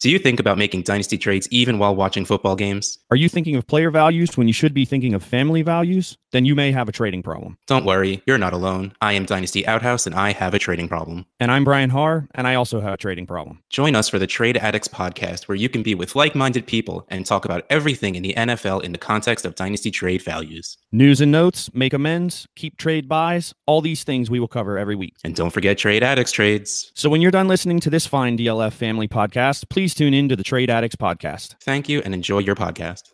Do you think about making dynasty trades even while watching football games? Are you thinking of player values when you should be thinking of family values? Then you may have a trading problem. Don't worry, you're not alone. I am Dynasty Outhouse and I have a trading problem. And I'm Brian Haar, and I also have a trading problem. Join us for the Trade Addicts podcast, where you can be with like minded people and talk about everything in the NFL in the context of dynasty trade values. News and notes, make amends, keep trade buys, all these things we will cover every week. And don't forget Trade Addicts trades. So when you're done listening to this fine DLF family podcast, please tune in to the Trade Addicts podcast. Thank you and enjoy your podcast.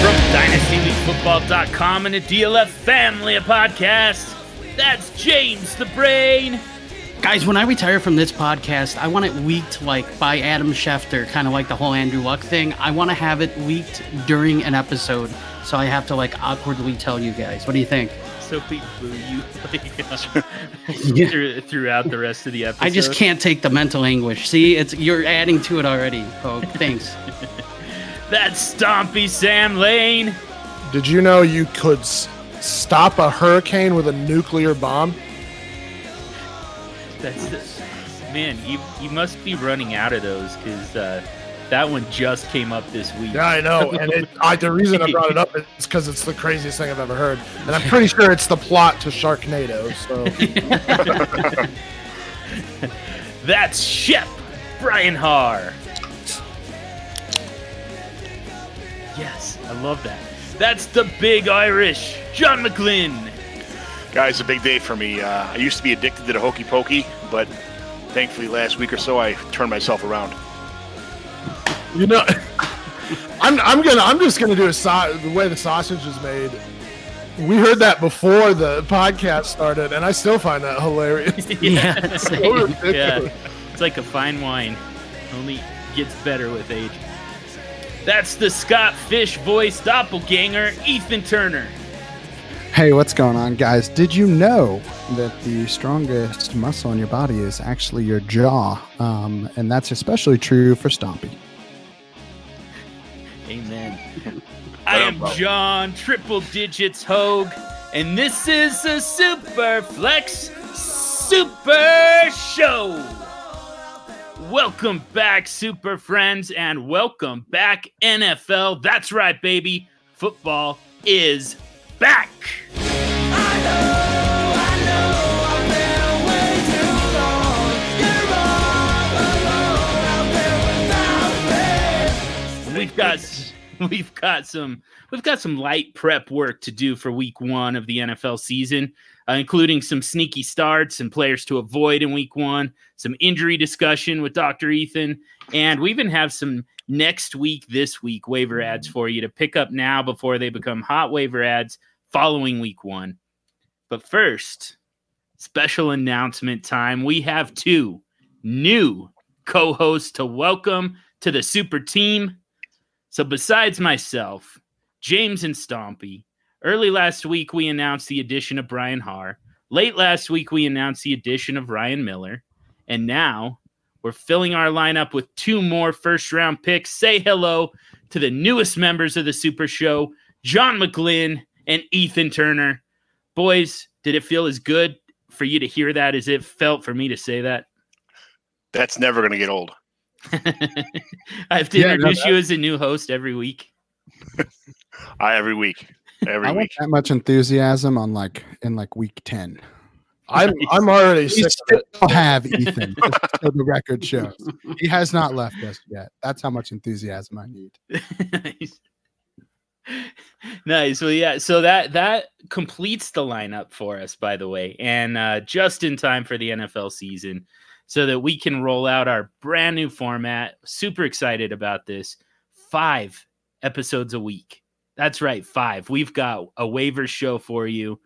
From DynastyLeagueFootball.com and the DLF Family a podcast. That's James the Brain. Guys, when I retire from this podcast, I want it leaked like by Adam Schefter, kind of like the whole Andrew Luck thing. I want to have it leaked during an episode, so I have to like awkwardly tell you guys. What do you think? So we boo you Yeah. throughout the rest of the episode. I just can't take the mental anguish. See, it's you're adding to it already. Oh, thanks. That's Stompy Sam Lane. Did you know you could s- stop a hurricane with a nuclear bomb? That's man. You you must be running out of those because uh, that one just came up this week. Yeah, I know. And it, I, the reason I brought it up is because it's the craziest thing I've ever heard. And I'm pretty sure it's the plot to Sharknado. So That's Shep Brian Haar. Yes, I love that. That's the Big Irish John McGlynn. Guys, a big day for me. Uh, I used to be addicted to the hokey pokey, but thankfully last week or so I turned myself around. you know, I'm I'm gonna I'm just gonna do a sau- the way the sausage is made. We heard that before the podcast started, and I still find that hilarious. yeah, So same. Yeah, it's like a fine wine, only gets better with age. That's the Scott Fish voice doppelganger, Ethan Turner. Hey, what's going on, guys? Did you know that the strongest muscle in your body is actually your jaw? Um, and that's especially true for Stompy. Amen. I am John Triple Digits Hogue, and this is the Super Flex Super Show. Welcome back, Super Friends, and welcome back, NFL. That's right, baby. Football is back. We've got we've got some we've got some light prep work to do for week one of the NFL season, uh, including some sneaky starts and players to avoid in week one, some injury discussion with Dr. Ethan, and we even have some next week, this week waiver ads for you to pick up now before they become hot waiver ads following week one. But first, special announcement time. We have two new co hosts to welcome to the super team. So, besides myself, James and Stompy, early last week we announced the addition of Brian Haar. Late last week we announced the addition of Ryan Miller. And now we're filling our lineup with two more first round picks. Say hello to the newest members of the Super Show, John McGlynn and Ethan Turner. Boys, did it feel as good for you to hear that as it felt for me to say that? That's never going to get old. I have to Yeah, no, introduce you as a new host every week. I every week, every I want week. that much enthusiasm on like in like week ten. I'm I'm already We sick of still it. have Ethan. so the record shows he has not left us yet. That's how much enthusiasm I need. nice. nice. Well, yeah. So that that completes the lineup for us, by the way, and uh, just in time for the NFL season, so that we can roll out our brand new format. Super excited about this. Five episodes a week. That's right, five. We've got a waiver show for you.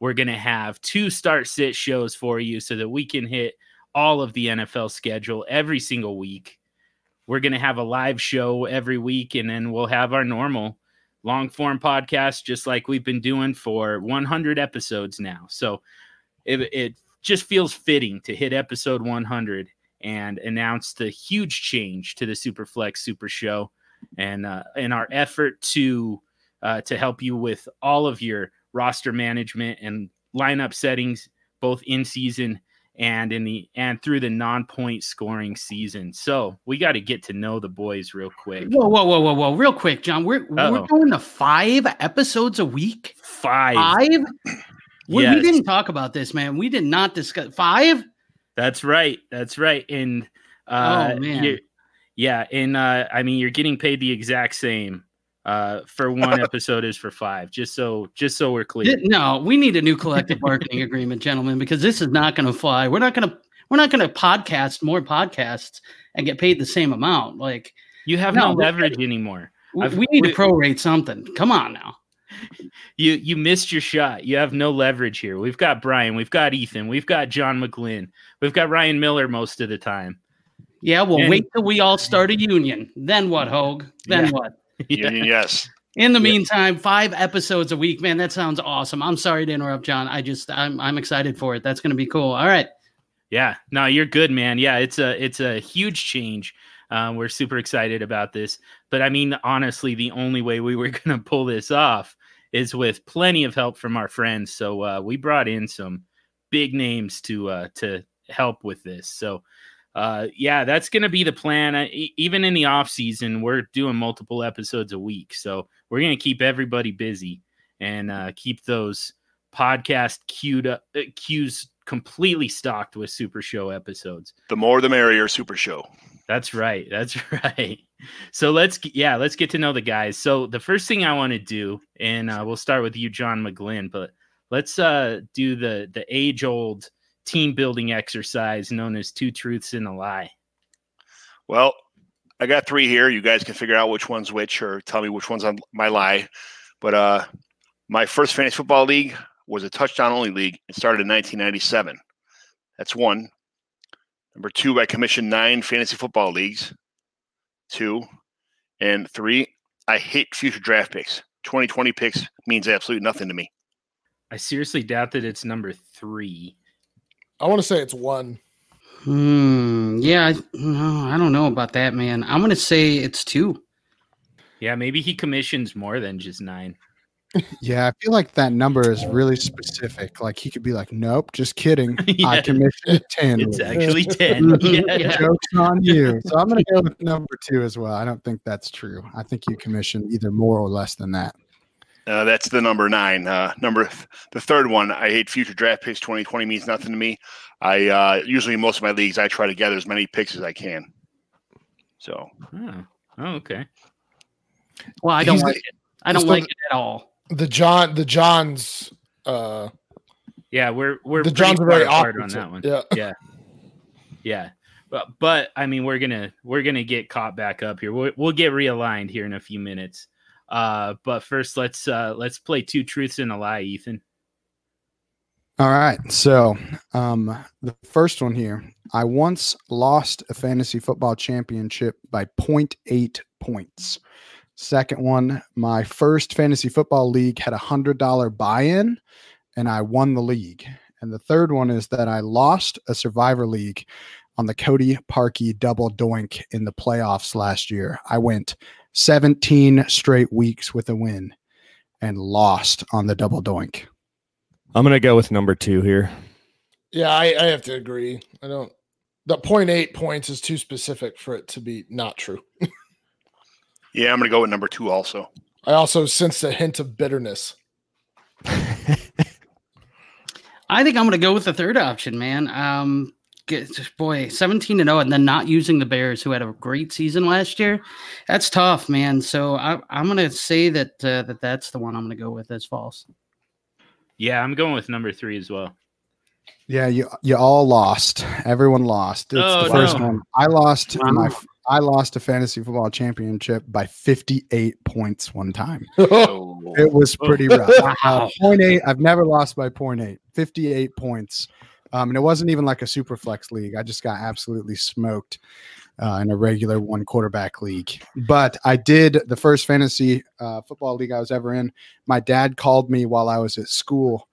We're gonna have two start sit shows for you, so that we can hit all of the NFL schedule every single week. We're going to have a live show every week, and then we'll have our normal long form podcast, just like we've been doing for 100 episodes now. So it, it just feels fitting to hit episode 100 and announce the huge change to the Superflex Super Show, and uh, in our effort to uh, to help you with all of your roster management and lineup settings, both in season and in the and through the non-point scoring season. So we got to get to know the boys real quick. Whoa, whoa, whoa, whoa, whoa! Real quick, John. We're Uh-oh. we're going to five episodes a week. Five. Five. We, we didn't talk about this, man. We did not discuss five. That's right. That's right. And uh, Oh, man. yeah, and uh, I mean you're getting paid the exact same uh, for one episode is for five. Just so just so we're clear. No, we need a new collective bargaining agreement, gentlemen, because this is not going to fly. We're not going to we're not going to podcast more podcasts and get paid the same amount. Like You have No, no, leverage anymore. we, we need we- to prorate something. Come on now. You you missed your shot. You have no leverage here. We've got Brian, we've got Ethan, we've got John McGlynn, we've got Ryan Miller most of the time. Yeah, well, And- wait till we all start a union. Then what, Hogue? Then Yeah. what? Yes. In the meantime, five episodes a week, man. That sounds awesome. I'm sorry to interrupt, John. I just I'm I'm excited for it. That's going to be cool. All right. Yeah, no, you're good, man. Yeah, it's a it's a huge change. Uh, we're super excited about this, but I mean, honestly, the only way we were going to pull this off is with plenty of help from our friends. So uh, we brought in some big names to uh, to help with this. So uh, yeah, that's going to be the plan. I, even in the off season, we're doing multiple episodes a week, so we're going to keep everybody busy and uh, keep those podcast queued up, uh, queues completely stocked with Super Show episodes. The more the merrier, Super Show. That's right. That's right. So let's yeah, let's get to know the guys. So the first thing I want to do, and uh, we'll start with you, John McGlynn, but let's uh, do the the age old team building exercise known as two truths and a lie. Well, I got three here. You guys can figure out which one's which or tell me which one's on my lie. But uh, my first fantasy football league was a touchdown only league. It started in 1997. That's one. Number two, I commissioned nine fantasy football leagues. Two. And three, I hate future draft picks. 2020 picks means absolutely nothing to me. I seriously doubt that it's number three. I want to say it's one. Hmm. Yeah. I, no, I don't know about that, man. I'm going to say it's two. Yeah, maybe he commissions more than just nine. Yeah, I feel like that number is really specific. Like he could be like, "Nope, just kidding. I commissioned ten. It's actually ten. Yeah. Yeah. Jokes on you." So I'm going to go with number two as well. I don't think that's true. I think you commissioned either more or less than that. Uh, that's the number nine. Uh, number th- the third one. I hate future draft picks. Twenty twenty means nothing to me. I uh, usually in most of my leagues I try to gather as many picks as I can. So Oh. oh, okay. Well, I don't He's like it. I don't he's the- like it at all. The John, the Johns, uh, Yeah, we're we're the Johns are very apart on that one. Yeah, Yeah. Yeah, but but I mean, we're gonna we're gonna get caught back up here. We'll, we'll get realigned here in a few minutes. Uh, but first, let's uh let's play two truths and a lie, Ethan. All right. So, um, the first one here I once lost a fantasy football championship by 0.8 points. Second one, my first fantasy football league had a $100 buy in and I won the league. And the third one is that I lost a survivor league on the Cody Parkey double doink in the playoffs last year. I went 17 straight weeks with a win and lost on the double doink. I'm gonna go with number two here. Yeah, I, I have to agree. I don't. The point eight points is too specific for it to be not true. yeah, I'm gonna go with number two also. I also sense a hint of bitterness. I think I'm going to go with the third option, man. Um, get, boy, 17 to 0, and then not using the Bears, who had a great season last year. That's tough, man. So I, I'm going to say that uh, that that's the one I'm going to go with as false. Yeah, I'm going with number three as well. Yeah, you you all lost. Everyone lost. It's Oh, the first no. one. I lost Wow. my I lost a fantasy football championship by 58 points one time. So It was pretty rough. Uh, Wow. point eight. I've never lost by point eight. 58 points. Um, and it wasn't even like a super flex league. I just got absolutely smoked uh, in a regular one quarterback league. But I did the first fantasy uh, football league I was ever in. My dad called me while I was at school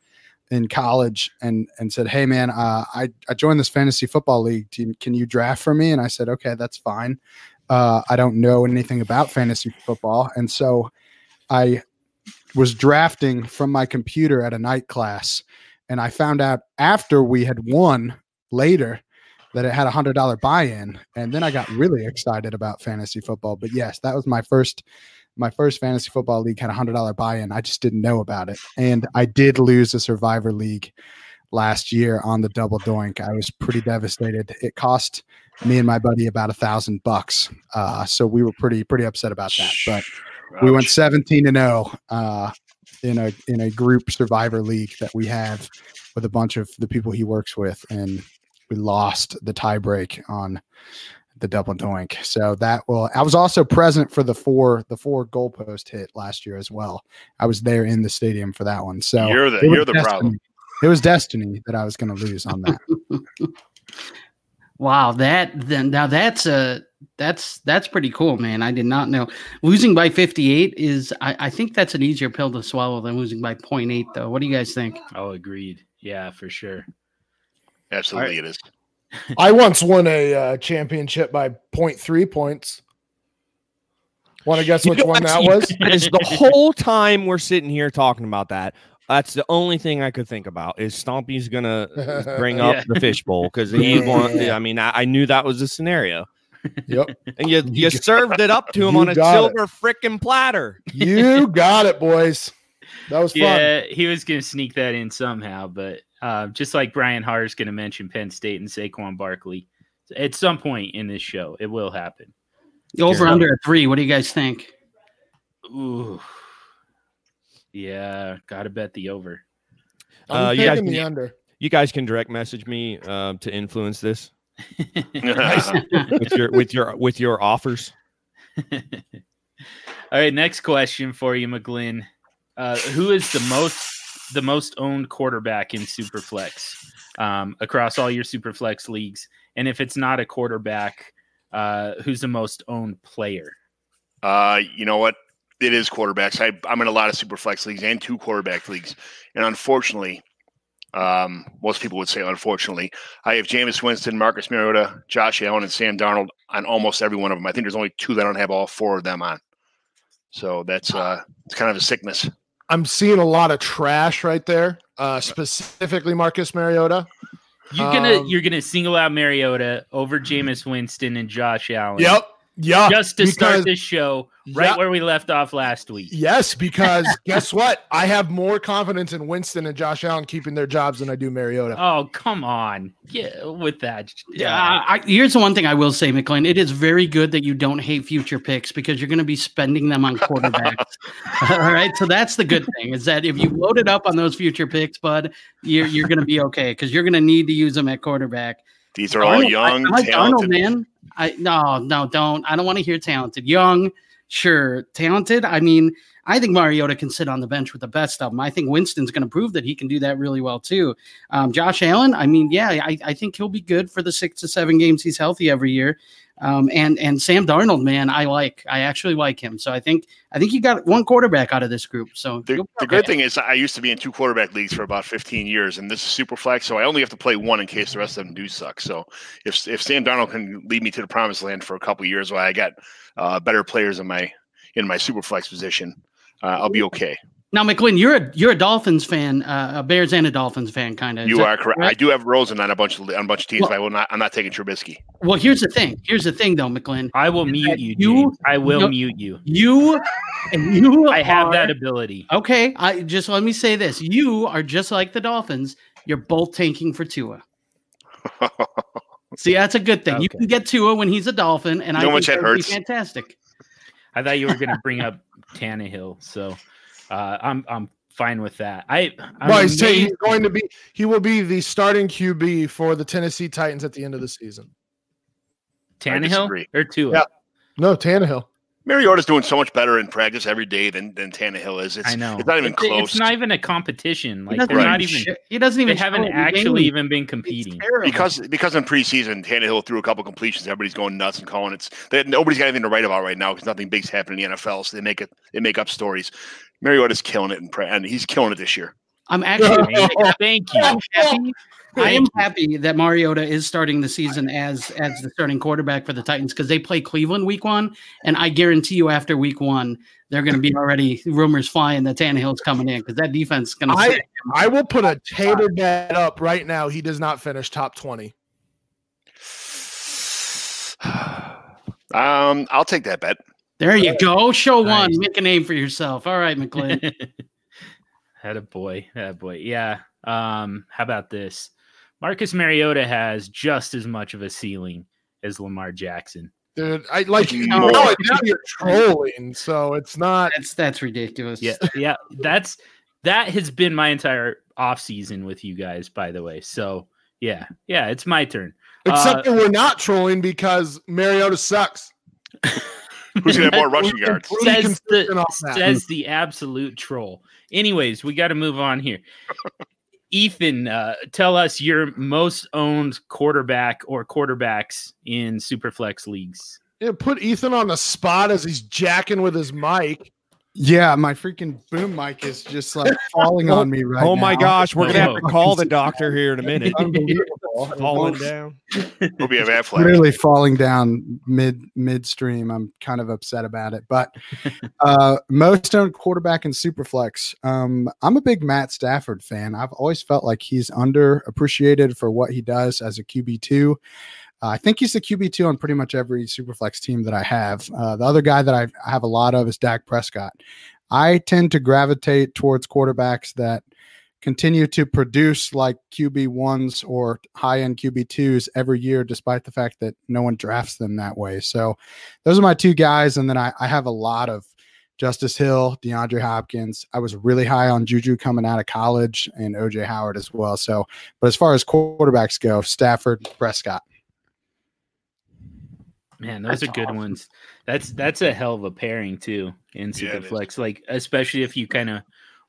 in college and and said, "Hey man, uh, I I joined this fantasy football league. You, can you draft for me?" And I said, "Okay, that's fine." Uh, I don't know anything about fantasy football, and so I was drafting from my computer at a night class, and I found out after we had won later that it had a hundred dollar buy-in, and then I got really excited about fantasy football. But yes, that was my first my first fantasy football league had a hundred dollar buy-in. I just didn't know about it, and I did lose a survivor league last year on the double doink. I was pretty devastated. It cost me and my buddy about a thousand bucks, uh, so we were pretty pretty upset about that. But we went 17 and 0 uh, in a in a group survivor league that we have with a bunch of the people he works with, and we lost the tiebreak on the double doink. So that will. I was also present for the four the four goalpost hit last year as well. I was there in the stadium for that one. So You're the you're the destiny. problem. It was destiny that I was going to lose on that. Wow, that then now that's a that's that's pretty cool, man. I did not know losing by 58 is I, I think that's an easier pill to swallow than losing by 0.8 though. What do you guys think? Oh, agreed. Yeah, for sure. Absolutely, it is. I once won a uh, championship by 0.3 points. Want to guess You which know one that was? That is the whole time we're sitting here talking about that. That's the only thing I could think about is Stompy's gonna bring up Yeah. the fishbowl because he want. I mean, I, I knew that was the scenario, Yep. and you you served it up to him on a silver frickin' platter. You got it, boys. That was fun. Yeah, he was going to sneak that in somehow, but uh, just like Brian Haar is going to mention Penn State and Saquon Barkley at some point in this show, it will happen. Over under a three. What do you guys think? Ooh, yeah, got to bet the over. I'm Uh, you guys the can- under. You guys can direct message me uh, to influence this Nice. with your with your with your offers. All right, next question for you, McGlynn. Uh, who is the most the most owned quarterback in Superflex um, across all your Superflex leagues? And if it's not a quarterback, uh, who's the most owned player? Uh, you know what? It is quarterbacks. I, I'm in a lot of super flex leagues and two quarterback leagues, and unfortunately, um, most people would say unfortunately, I have Jameis Winston, Marcus Mariota, Josh Allen, and Sam Darnold on almost every one of them. I think there's only two that I don't have all four of them on. So that's uh, it's kind of a sickness. I'm seeing a lot of trash right there. Uh, specifically Marcus Mariota. You're gonna Um, you're gonna single out Mariota over Jameis Winston and Josh Allen. Yep. Yeah. Just to start this show right Yeah. where we left off last week. Yes, because guess what? I have more confidence in Winston and Josh Allen keeping their jobs than I do Mariota. Oh come on, yeah, with that. Yeah, I, here's the one thing I will say, McGlynn. It is very good that you don't hate future picks because you're going to be spending them on quarterbacks. All right, so that's the good thing is that if you load it up on those future picks, bud, you're you're going to be okay because you're going to need to use them at quarterback. These are all young, I, I like talented. Darnold, man. I no, no, don't. I don't want to hear talented. Young, sure. Talented. I mean, I think Mariota can sit on the bench with the best of them. I think Winston's going to prove that he can do that really well too. Um, Josh Allen. I mean, yeah, I, I think he'll be good for the six to seven games he's healthy every year. Um, and and Sam Darnold, man, I like. I actually like him. So I think I think you got one quarterback out of this group. So The, the good thing is, I used to be in two quarterback leagues for about 15 years, and this is super flex, so I only have to play one in case the rest of them do suck. So if if Sam Darnold can lead me to the promised land for a couple years, while I got uh, better players in my in my super flex position, uh, I'll be okay. Now, McGlynn, you're a you're a Dolphins fan, uh, a Bears and a Dolphins fan, kind of. You are correct. I do have Rosen on a bunch of on a bunch of teams, Well- but I will not. I'm not taking Trubisky. Well, here's the thing. Here's the thing, though, McGlynn. I will mute you. you- James. I will no- mute you. You and you. I have are- that ability. Okay, I just let me say this: you are just like the Dolphins. You're both tanking for Tua. See, that's a good thing. You can get Tua when he's a Dolphin, and You I know how think much that that would be hurts? fantastic. I thought you were going to bring up Tannehill, so uh, I'm I'm fine with that. I I'm Well, he's saying amazed- he's going to be he will be the starting QB for the Tennessee Titans at the end of the season. Tannehill or Tua. Yeah. No, Tannehill. Mariota's doing so much better in practice every day than than Tannehill is. It's, I know. It's not even It- close. It's not even a competition. Like doesn't they're Right. not even even. he doesn't even. Haven't show it in actually games. even been competing. because because in preseason Tannehill threw a couple completions. Everybody's going nuts and calling it. They, nobody's got anything to write about right now because nothing big's happening in the NFL. So they make it they make up stories. Mariota's killing it in pre- and he's killing it this year. I'm actually Thank you. I'm happy. I am happy that Mariota is starting the season as as the starting quarterback for the Titans because they play Cleveland week one, and I guarantee you after week one they're going to be already rumors flying that Tannehill's coming in because that defense is going to. I, I will put a tater bet up right now. He does not finish top twenty. Um, I'll take that bet. There you go. Show Nice. one. Make a name for yourself. All right, McGlynn. Had a boy, had a boy. Yeah. Um, how about this? Marcus Mariota has just as much of a ceiling as Lamar Jackson. Dude, I like you No. know it now you're trolling, so it's not that's that's ridiculous. Yeah, yeah. That's that has been my entire off season with you guys, by the way. So yeah, yeah, it's my turn. except that we're not trolling because Mariota sucks. Who's gonna have more rushing yards? Says the says the absolute troll. Anyways, we got to move on here. Ethan, uh, tell us your most owned quarterback or quarterbacks in Superflex leagues. Yeah, put Ethan on the spot as he's jacking with his mic. Yeah, my freaking boom mic is just like falling on me right oh my now. gosh, we're gonna have to Oh. call the doctor here in a minute. Unbelievable. Falling down. Hope you have Aflac. Literally falling down mid midstream. I'm kind of upset about it. But uh most owned quarterback in Superflex. Um, I'm a big Matt Stafford fan. I've always felt like he's underappreciated for what he does as a QB two. Uh, I think he's the QB two on pretty much every Superflex team that I have. Uh, the other guy that I have a lot of is Dak Prescott. I tend to gravitate towards quarterbacks that continue to produce like QB ones or high end QB twos every year, despite the fact that no one drafts them that way. So those are my two guys. And then I, I have a lot of Justice Hill, DeAndre Hopkins. I was really high on Juju coming out of college and OJ Howard as well. So, but as far as quarterbacks go, Stafford, Prescott. Man, those are good ones. That's that's a hell of a pairing too in Yeah, it is. Superflex. like especially if you kind of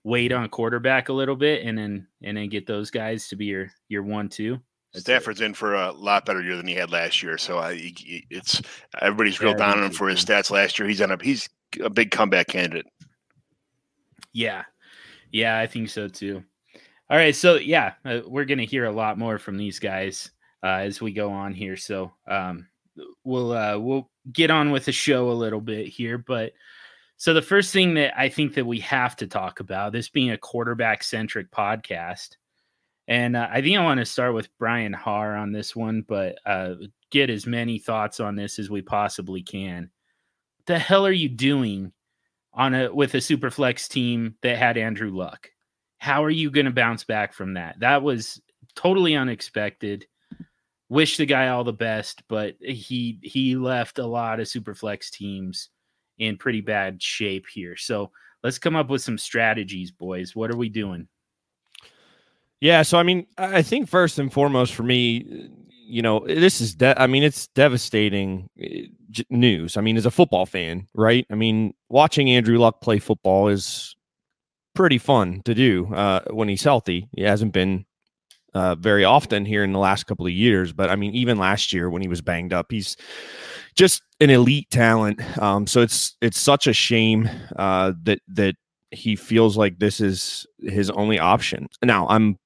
wait on quarterback a little bit and then and then get those guys to be your your one two. That's it. Stafford's in for a lot better year than he had last year, so I, he- he- it's everybody's real Yeah, down on him for his stats last year. He's on a he's a big comeback candidate. Yeah. Yeah, I think so too. All right, so yeah, uh, we're going to hear a lot more from these guys uh, as we go on here. So, um we'll uh we'll get on with the show a little bit here, but so the first thing that I think that we have to talk about, this being a quarterback centric podcast, and uh, I think I want to start with Brian Haar on this one, but uh, get as many thoughts on this as we possibly can. What the hell are you doing on a with a super flex team that had Andrew Luck? How are you going to bounce back from that? That was totally unexpected. Wish the guy all the best, but he he left a lot of super flex teams in pretty bad shape here. So let's come up with some strategies, boys. What are we doing? Yeah, so I mean, I think first and foremost for me, you know, this is de- I mean, it's devastating uh, news. I mean, as a football fan, right? I mean, watching Andrew Luck play football is pretty fun to do uh, when he's healthy. He hasn't been uh, very often here in the last couple of years, but I mean, even last year when he was banged up, he's just an elite talent. Um, so it's it's such a shame uh, that that he feels like this is his only option. Now, I'm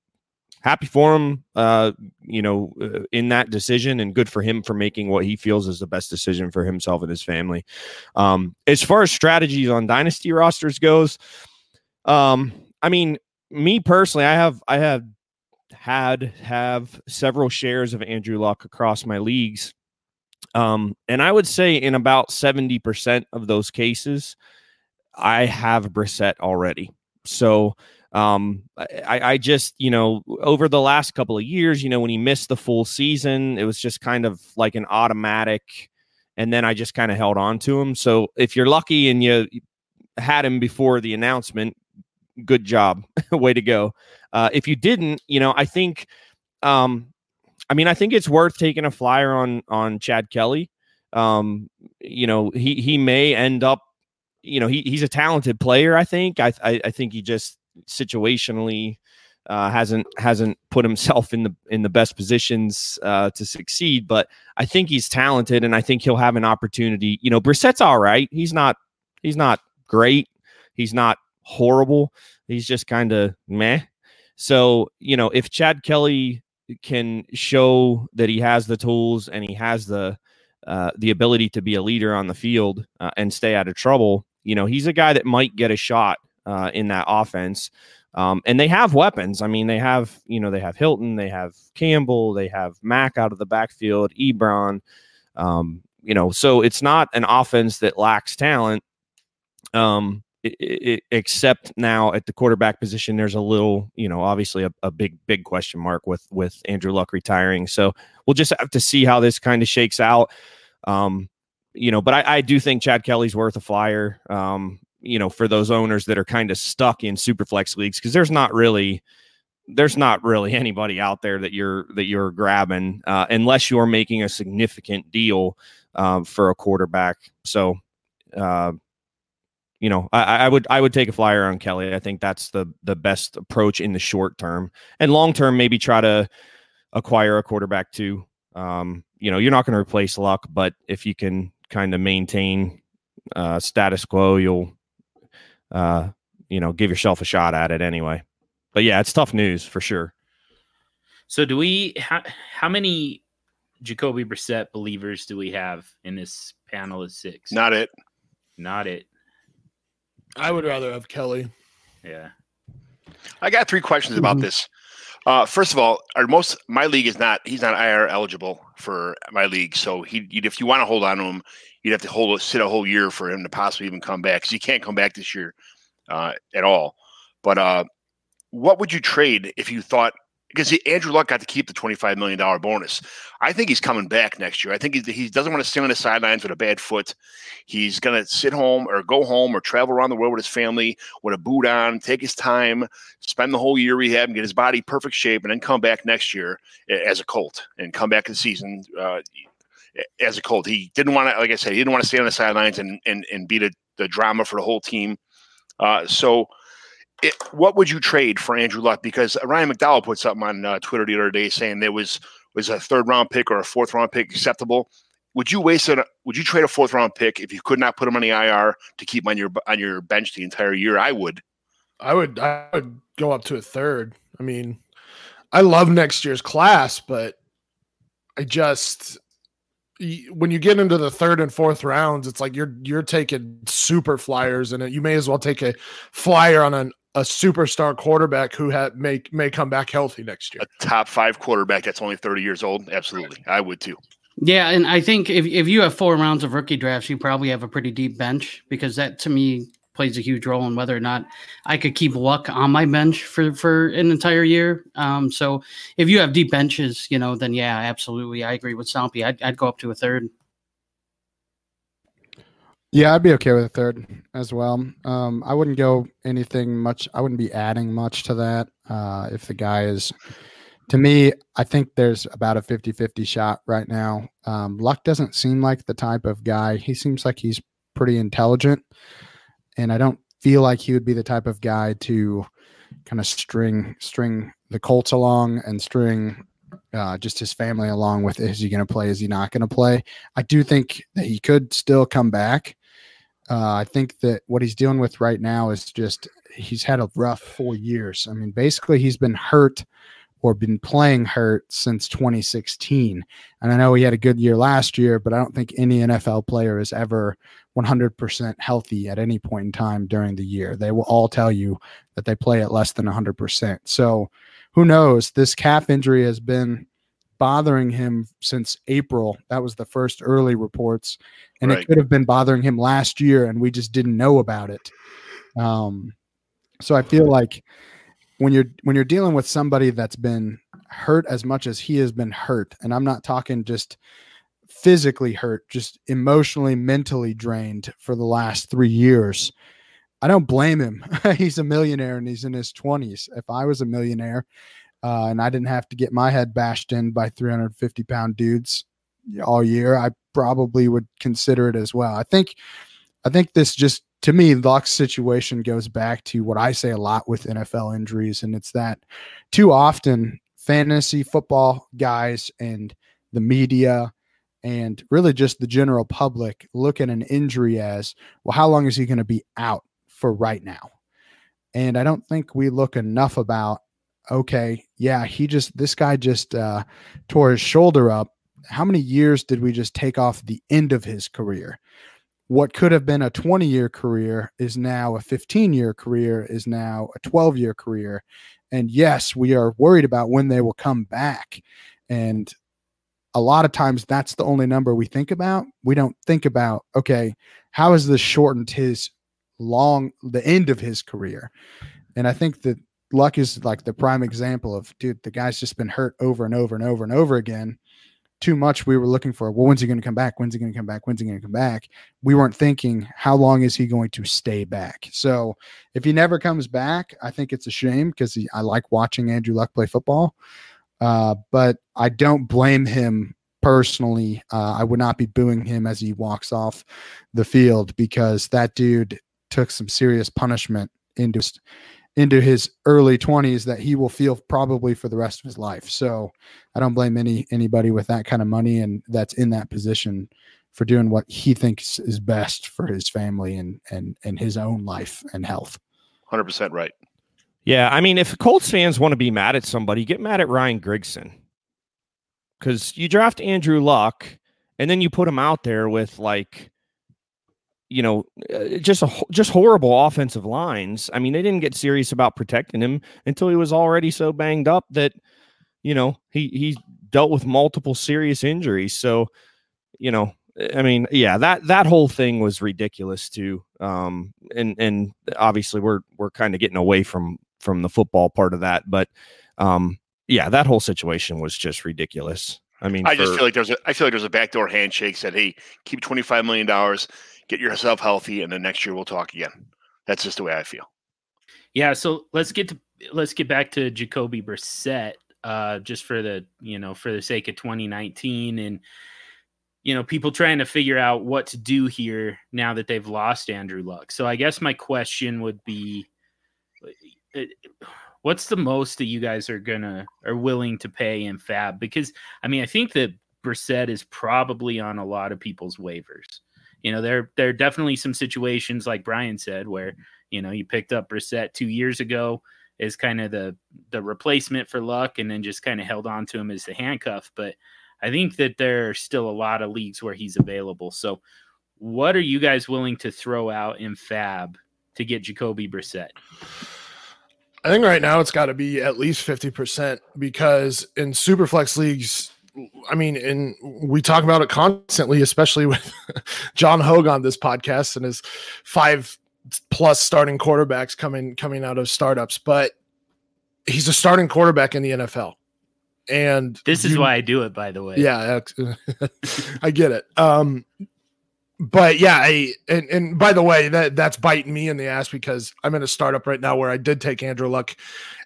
happy for him, uh, you know, uh, in that decision, and good for him for making what he feels is the best decision for himself and his family. Um, as far as strategies on dynasty rosters goes, um, I mean, me personally, I have I have had have several shares of Andrew Luck across my leagues. Um, and I would say in about 70% of those cases, I have Brissett already. So um, I, I just, you know, over the last couple of years, you know, when he missed the full season, it was just kind of like an automatic. And then I just kind of held on to him. So if you're lucky and you had him before the announcement, good job. Way to go. Uh, if you didn't, you know, I think, um, I mean, I think it's worth taking a flyer on on Chad Kelly. Um, you know, he he may end up, you know, he he's a talented player. I think. I I, I think he just situationally uh, hasn't hasn't put himself in the in the best positions uh, to succeed. But I think he's talented, and I think he'll have an opportunity. You know, Brissett's all right. He's not he's not great. He's not horrible. He's just kind of meh. So, you know, if Chad Kelly can show that he has the tools and he has the uh, the ability to be a leader on the field uh, and stay out of trouble, you know, he's a guy that might get a shot uh, in that offense. Um, and they have weapons. I mean, they have, you know, they have Hilton, they have Campbell, they have Mack out of the backfield, Ebron. Um, you know, so it's not an offense that lacks talent. Um, except now at the quarterback position, there's a little, you know, obviously a, a, big, big question mark with with Andrew Luck retiring. So we'll just have to see how this kind of shakes out. Um, you know, but I, I, do think Chad Kelly's worth a flyer. Um, you know, for those owners that are kind of stuck in super flex leagues, because there's not really there's not really anybody out there that you're that you're grabbing uh, unless you're making a significant deal uh, for a quarterback. So, uh, you know, I, I, would I would take a flyer on Kelly. I think that's the the best approach in the short term and long term. Maybe try to acquire a quarterback too. Um, you know, you're not going to replace Luck, but if you can kind of maintain uh, status quo, you'll uh, you know give yourself a shot at it anyway. But yeah, it's tough news for sure. So do we? How, how many Jacoby Brissett believers do we have in this panel of six? Not it. Not it. I would rather have Kelly. Yeah. I got three questions about this. Uh, first of all, our most my league is not he's not IR eligible for my league, so he'd if you want to hold on to him, you'd have to hold sit a whole year for him to possibly even come back because he can't come back this year uh, at all. But uh, what would you trade if you thought because Andrew Luck got to keep the $25 million bonus. I think he's coming back next year. I think he, he doesn't want to stay on the sidelines with a bad foot. He's going to sit home or go home or travel around the world with his family with a boot on, take his time, spend the whole year rehab and get his body perfect shape, and then come back next year as a Colt and come back in the season uh, as a Colt. He didn't want to, like I said, he didn't want to stay on the sidelines and, and, and be the, the drama for the whole team. Uh, so, it, what would you trade for Andrew Luck? Because Ryan McDowell put something on uh, Twitter the other day saying there was was a third round pick or a fourth round pick acceptable. Would you waste it? Would you trade a fourth round pick if you could not put him on the IR to keep him on your on your bench the entire year? I would. I would. I would go up to a third. I mean, I love next year's class, but I just when you get into the third and fourth rounds, it's like you're you're taking super flyers, and you may as well take a flyer on an a superstar quarterback who had may may come back healthy next year. A top five quarterback that's only 30 years old. Absolutely. I would too. Yeah, and I think if, if you have four rounds of rookie drafts, you probably have a pretty deep bench because that to me plays a huge role in whether or not I could keep luck on my bench for for an entire year. Um, so if you have deep benches, you know, then yeah, absolutely, I agree with Stompy. I'd, I'd go up to a third. Yeah, I'd be okay with a third as well. Um, I wouldn't go anything much. I wouldn't be adding much to that. Uh, if the guy is, to me, I think there's about a 50 50 shot right now. Um, Luck doesn't seem like the type of guy. He seems like he's pretty intelligent. And I don't feel like he would be the type of guy to kind of string string the Colts along and string uh, just his family along with is he going to play? Is he not going to play? I do think that he could still come back. Uh, I think that what he's dealing with right now is just he's had a rough four years. I mean, basically, he's been hurt or been playing hurt since 2016. And I know he had a good year last year, but I don't think any NFL player is ever 100% healthy at any point in time during the year. They will all tell you that they play at less than 100%. So who knows? This calf injury has been bothering him since April. That was the first early reports, and right. it could have been bothering him last year, and we just didn't know about it. Um, so I feel like when you're when you're dealing with somebody that's been hurt as much as he has been hurt, and I'm not talking just physically hurt, just emotionally, mentally drained for the last three years. I don't blame him. he's a millionaire and he's in his 20s. If I was a millionaire uh, and I didn't have to get my head bashed in by 350 pound dudes all year, I probably would consider it as well. I think, I think this just to me, Luck's situation goes back to what I say a lot with NFL injuries, and it's that too often fantasy football guys and the media and really just the general public look at an injury as well how long is he going to be out for right now and i don't think we look enough about okay, yeah, he just this guy just uh, tore his shoulder up. How many years did we just take off the end of his career? What could have been a 20 year career is now a 15 year career, is now a 12 year career. And yes, we are worried about when they will come back. And a lot of times that's the only number we think about. We don't think about, okay, how has this shortened his long, the end of his career? And I think that Luck is like the prime example of, dude, the guy's just been hurt over and over and over and over again. Too much we were looking for. Well, when's he going to come back? When's he going to come back? When's he going to come back? We weren't thinking, how long is he going to stay back? So if he never comes back, I think it's a shame because I like watching Andrew Luck play football. Uh, but I don't blame him personally. Uh, I would not be booing him as he walks off the field because that dude took some serious punishment into into his early 20s that he will feel probably for the rest of his life. So I don't blame any anybody with that kind of money and that's in that position for doing what he thinks is best for his family and and and his own life and health. 100% right. Yeah, I mean, if Colts fans want to be mad at somebody, get mad at Ryan Grigson. Because you draft Andrew Luck and then you put him out there with like, you know, uh, just a just horrible offensive lines. I mean, they didn't get serious about protecting him until he was already so banged up that, you know, he he dealt with multiple serious injuries. So, you know, I mean, yeah, that that whole thing was ridiculous too. Um, and and obviously we're we're kind of getting away from from the football part of that. But um, yeah, that whole situation was just ridiculous. I mean, I just feel like there's a I feel like there's a backdoor handshake said, "Hey, keep twenty five million dollars, get yourself healthy, and then next year we'll talk again." That's just the way I feel. Yeah, so let's get to let's get back to Jacoby Brissett, uh, just for the you know for the sake of 2019 and you know people trying to figure out what to do here now that they've lost Andrew Luck. So I guess my question would be what's the most that you guys are gonna are willing to pay in FAAB? Because I mean, I think that Brissett is probably on a lot of people's waivers. You know, there there are definitely some situations like Brian said where you know you picked up Brissett two years ago as kind of the the replacement for Luck, and then just kind of held on to him as the handcuff. But I think that there are still a lot of leagues where he's available. So, what are you guys willing to throw out in FAAB to get Jacoby Brissett? I think right now it's got to be at least 50% because in Superflex leagues, I mean, and we talk about it constantly, especially with John Hogue on this podcast and his five plus starting quarterbacks coming coming out of startups. But he's a starting quarterback in the NFL. And this is you, why I do it, by the way. Yeah, I get it. Um, but yeah, I and, and by the way, that that's biting me in the ass because I'm in a startup right now where I did take Andrew Luck,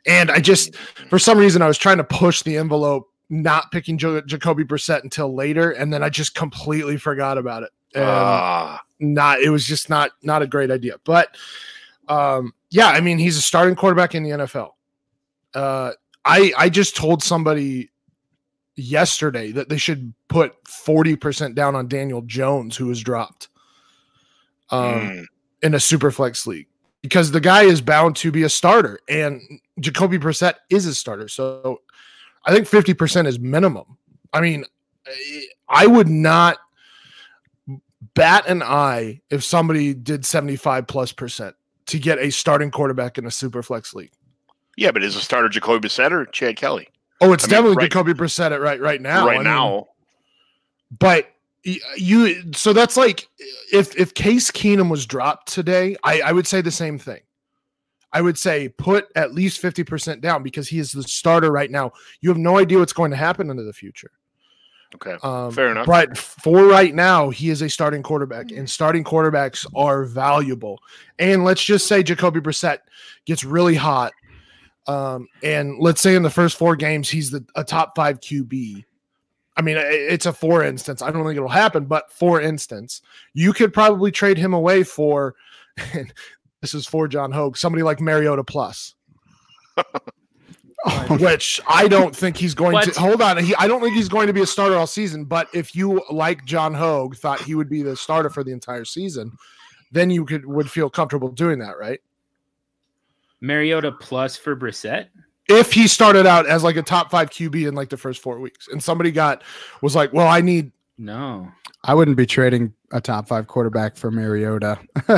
and I just for some reason I was trying to push the envelope, not picking jo- Jacoby Brissett until later, and then I just completely forgot about it. And uh. not it was just not not a great idea. But um, yeah, I mean he's a starting quarterback in the NFL. Uh, I I just told somebody yesterday that they should put 40% down on Daniel Jones, who was dropped um, mm. in a super flex league because the guy is bound to be a starter and Jacoby Brissett is a starter. So I think 50% is minimum. I mean, I would not bat an eye if somebody did 75 plus percent to get a starting quarterback in a super flex league. Yeah, but is a starter Jacoby Brissett or Chad Kelly? Oh, it's I definitely mean, right, Jacoby Brissett right right now. Right I now. Mean, but you so that's like if if Case Keenum was dropped today, I, I would say the same thing. I would say put at least 50% down because he is the starter right now. You have no idea what's going to happen into the future. Okay. Um, Fair enough. But for right now, he is a starting quarterback, and starting quarterbacks are valuable. And let's just say Jacoby Brissett gets really hot um, and let's say in the first four games, he's the a top five QB. I mean, it's a for instance. I don't think it'll happen, but for instance, you could probably trade him away for. this is for John Hogue, somebody like Mariota Plus. which I don't think he's going what? to hold on. He, I don't think he's going to be a starter all season. But if you, like John Hogue, thought he would be the starter for the entire season, then you could would feel comfortable doing that, right? Mariota plus for Brissett? if he started out as like a top five QB in like the first four weeks, and somebody got was like, well, I need No. I wouldn't be trading a top five quarterback for Mariota. I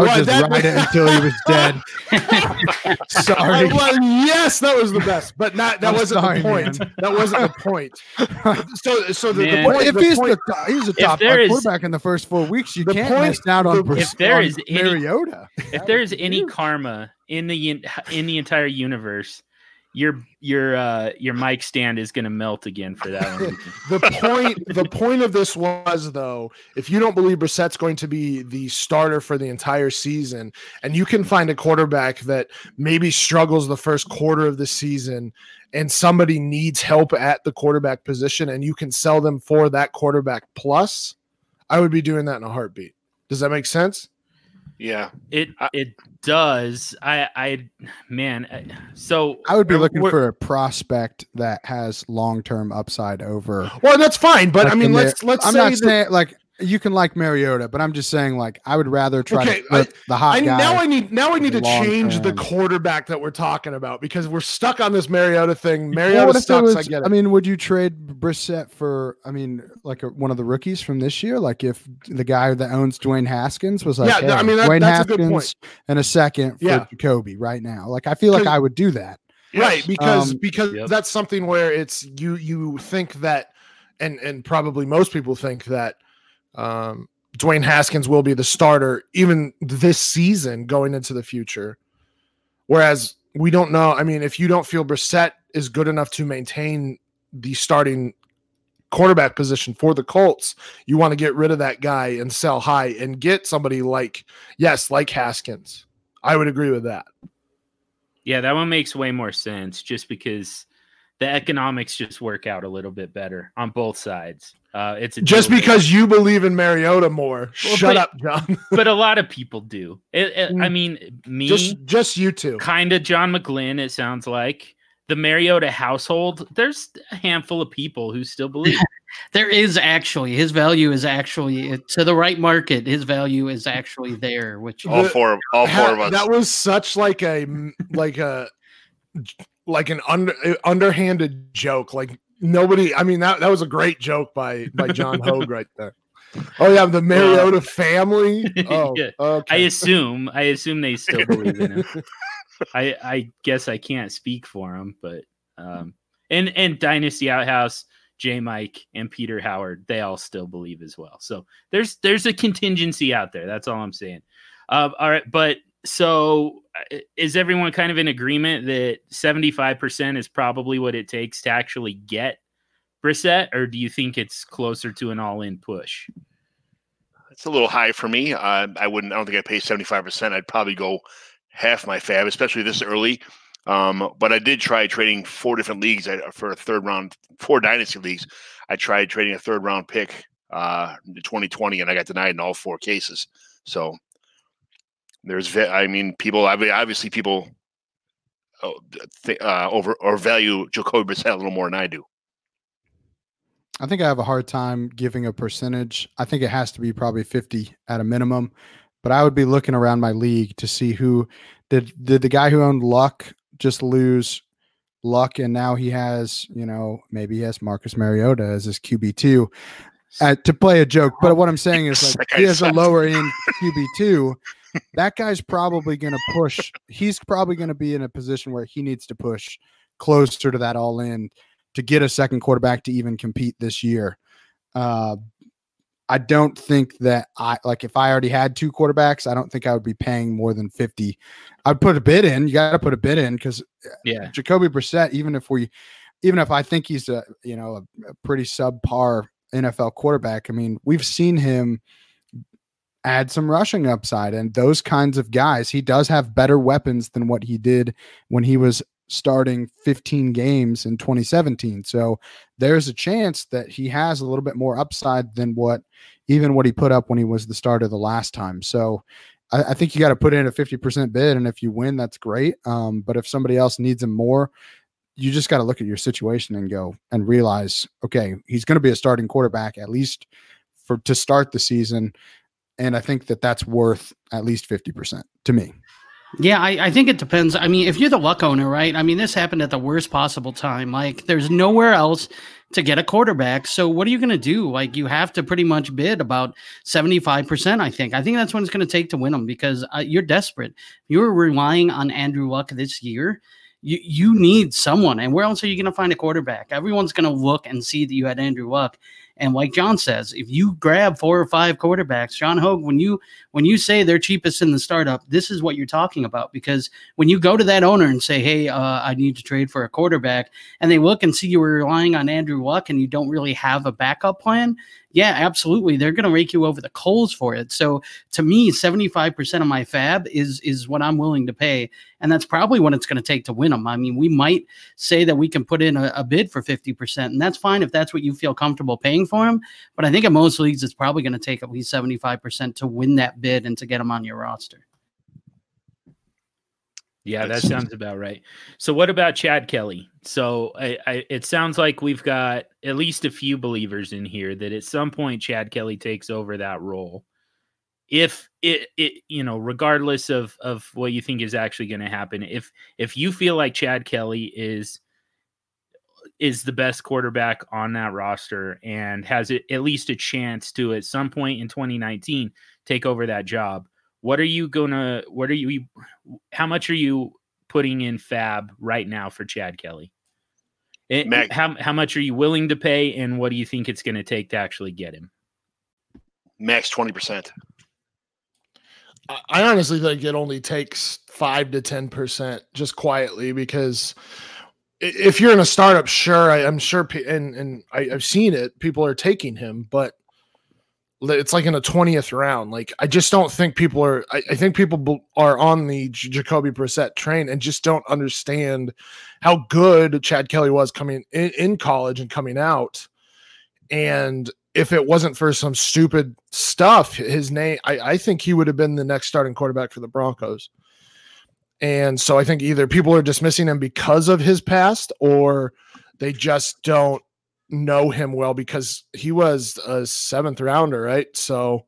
would Well, just that- ride it until he was dead. Sorry. Uh, well, yes, that was the best, but not that I'm wasn't sorry, the point. man. That wasn't the point. So, so the, the point, if the he's point- the top, he's a top there five is- quarterback in the first four weeks, you can't point- miss out on, the- Bris- If there on is any- Mariota. If there's any karma in the in, in the entire universe, your your uh your mic stand is gonna melt again for that one. the point the point of this was though, if you don't believe Brissett's going to be the starter for the entire season, and you can find a quarterback that maybe struggles the first quarter of the season, and somebody needs help at the quarterback position, and you can sell them for that quarterback plus, I would be doing that in a heartbeat. Does that make sense? Yeah. It I- it does. I I man. I- So I would be looking for a prospect that has long term upside over. Well, that's fine, but I mean, let's Mar- let's I'm say not that- saying like you can like Mariota, but I'm just saying like I would rather try Okay, to put the hot I, guy. now I need now I need to long change the quarterback that we're talking about because we're stuck on this Mariota thing. Well, Mariota what if it sucks. was- I get it. I mean, would you trade Brissett for? I mean, like a, one of the rookies from this year? Like if the guy that owns Dwayne Haskins was like, Yeah, th- I mean, that- Dwayne that's a good Haskins and a second for Yeah. Jacoby right now." Like I feel like I would do that. right because Um, because Yep. that's something where it's you you think that and and probably most people think that um Dwayne Haskins will be the starter even this season going into the future. Whereas we don't know I mean if you don't feel Brissett is good enough to maintain the starting quarterback position for the Colts you want to get rid of that guy and sell high and get somebody like yes like Haskins. I would agree with that. Yeah, that one makes way more sense just because the economics just work out a little bit better on both sides. Uh, it's a just because you believe in Mariota more. Well, Shut but- up, John. but a lot of people do. It, it- I mean, me, just just you two. kind of John McGlynn. It sounds like the Mariota household. There's a handful of people who still believe. There is actually his value is actually to the right market. His value is actually there, which All The- four, all four Ha- of us. That was such like a like a like an under underhanded joke. Like nobody. I mean that that was a great joke by by John Hogue right there. Oh yeah, the Mariota family. Oh, Yeah. I assume. I assume they still believe in him. I I guess I can't speak for him, but um, and and Dynasty Outhouse, J. Mike, and Peter Howard, they all still believe as well. So there's there's a contingency out there. That's all I'm saying. Uh, all right, but so uh, is everyone kind of in agreement that 75% is probably what it takes to actually get Brissett, or do you think it's closer to an all-in push? It's a little high for me. Uh, I wouldn't. I don't think I'd pay seventy five percent. I'd probably go half my FAAB, especially this early. Um, but I did try trading four different leagues uh, for a third round, four dynasty leagues. I tried trading a third round pick uh, in 2020, and I got denied in all four cases. So there's, I mean, people. I mean, obviously, people oh, uh, over or value Jacoby Brissett a little more than I do. I think I have a hard time giving a percentage. I think it has to be probably 50 at a minimum. But I would be looking around my league to see who did did the guy who owned Luck just lose Luck and now he has, you know, maybe he has Marcus Mariota as his QB2 uh, to play a joke. But what I'm saying is like he has a lower end QB2. That guy's probably going to push. He's probably going to be in a position where he needs to push closer to that all in to get a second quarterback to even compete this year. Uh, I don't think that I like if I already had two quarterbacks, I don't think I would be paying more than 50. I'd put a bid in. You got to put a bid in because Yeah. Jacoby Brissett, even if we, even if I think he's a, you know, a, a pretty subpar NFL quarterback, I mean, we've seen him add some rushing upside and those kinds of guys. He does have better weapons than what he did when he was starting 15 games in 2017. So there's a chance that he has a little bit more upside than what even what he put up when he was the starter the last time. So I, I think you got to put in a 50% bid. And if you win, that's great. Um, but if somebody else needs him more, you just got to look at your situation and go and realize, okay, he's going to be a starting quarterback at least for to start the season. And I think that that's worth at least 50% to me. Yeah, I, I think it depends. I mean, if you're the luck owner, right? I mean, this happened at the worst possible time. Like, there's nowhere else to get a quarterback. So, what are you going to do? Like, you have to pretty much bid about 75%, I think. I think that's what it's going to take to win them because uh, you're desperate. You're relying on Andrew Luck this year. You, you need someone. And where else are you going to find a quarterback? Everyone's going to look and see that you had Andrew Luck. And like John says, if you grab four or five quarterbacks, John Hogue, when you when you say they're cheapest in the startup, this is what you're talking about. Because when you go to that owner and say, "Hey, uh, I need to trade for a quarterback," and they look and see you were relying on Andrew Luck and you don't really have a backup plan, yeah, absolutely. They're going to rake you over the coals for it. So to me, 75% of my FAAB is is what I'm willing to pay. And that's probably what it's going to take to win them. I mean, we might say that we can put in a, a bid for 50%, and that's fine if that's what you feel comfortable paying for them. But I think in most leagues, it's probably going to take at least 75% to win that bid and to get them on your roster. Yeah, that sounds about right. So, what about Chad Kelly? So, I, I, it sounds like we've got at least a few believers in here that at some point Chad Kelly takes over that role. If it, it you know, regardless of of what you think is actually going to happen, if if you feel like Chad Kelly is is the best quarterback on that roster and has it at least a chance to at some point in 2019 take over that job what are you gonna what are you how much are you putting in FAAB right now for chad kelly? It, Mac, how, how much are you willing to pay and what do you think it's going to take to actually get him? Max 20% i honestly think it only takes 5 to 10% just quietly because if you're in a startup sure I, am sure and and I, i've seen it people are taking him but it's like in a 20th round. Like I just don't think people are I, I think people are on the J- Jacoby Brissett train and just don't understand how good Chad Kelly was coming in, in college and coming out. And if it wasn't for some stupid stuff, his name I, I think he would have been the next starting quarterback for the Broncos. And so I think either people are dismissing him because of his past or they just don't know him well because he was a seventh rounder, right? So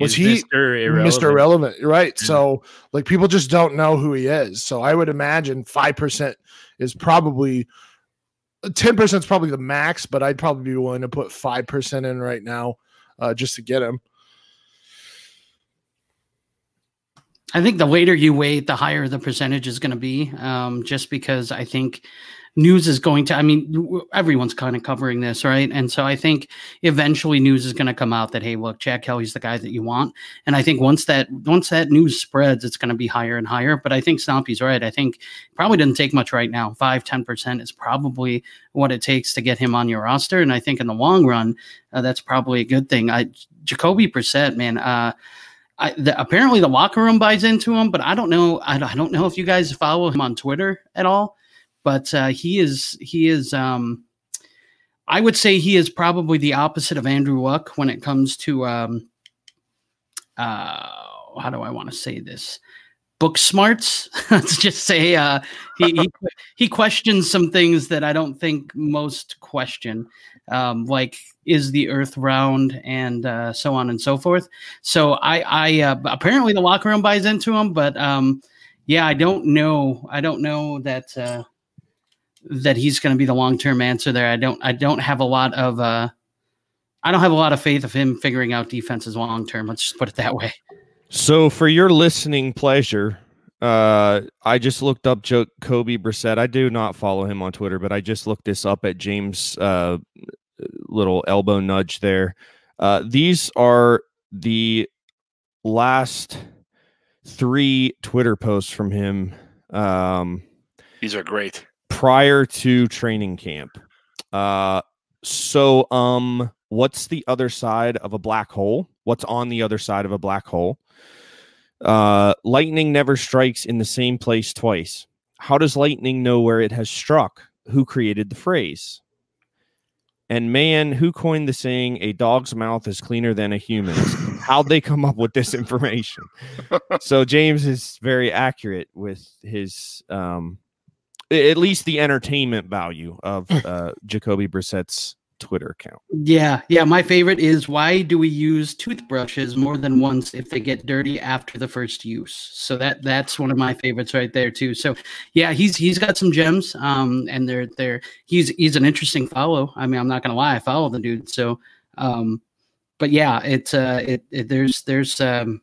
was He's he Mr. Irrelevant, Mr. Irrelevant right? Mm-hmm. So like people just don't know who he is. So I would imagine five percent is probably ten percent is probably the max, but I'd probably be willing to put five percent in right now uh, just to get him. I think the later you wait, the higher the percentage is going to be. Um, just because I think news is going to i mean everyone's kind of covering this right? And so i think eventually news is going to come out that hey look Chad Kelly's the guy that you want. And i think once that once that news spreads it's going to be higher and higher. But i think stompy's right. I think probably doesn't take much right now. 5 10% is probably what it takes to get him on your roster. And i think in the long run uh, that's probably a good thing. I jacoby Brissett, man uh I, the, apparently the locker room buys into him, but I don't know. I, I don't know if you guys follow him on Twitter at all but uh, he is he is um, I would say he is probably the opposite of Andrew Luck when it comes to um, uh, how do I want to say this? Book smarts. Let's just say uh, he, he, he questions some things that I don't think most question, um, like is the Earth round and uh, so on and so forth. So I, I uh, apparently the locker room buys into him, but um, yeah, I don't know. I don't know that uh, that he's going to be the long term answer there. I don't I don't have a lot of uh, I don't have a lot of faith of him figuring out defenses long term. Let's just put it that way. So for your listening pleasure, uh, I just looked up Kobe Brissett. I do not follow him on Twitter, but I just looked this up at James' uh, little elbow nudge there. Uh, these are the last three Twitter posts from him. Um, these are great prior to training camp. Uh, so, um, what's the other side of a black hole? What's on the other side of a black hole? Uh, lightning never strikes in the same place twice. How does lightning know where it has struck? Who created the phrase? And man, who coined the saying, a dog's mouth is cleaner than a human's? How'd they come up with this information? so, James is very accurate with his um, at least the entertainment value of uh, Jacoby Brissett's Twitter account. Yeah, yeah. My favorite is why do we use toothbrushes more than once if they get dirty after the first use? So that that's one of my favorites right there too. So yeah, he's he's got some gems. Um, and they're they're he's he's an interesting follow. I mean, I'm not gonna lie, I follow the dude. So um, but yeah, it's uh, it, it there's there's um.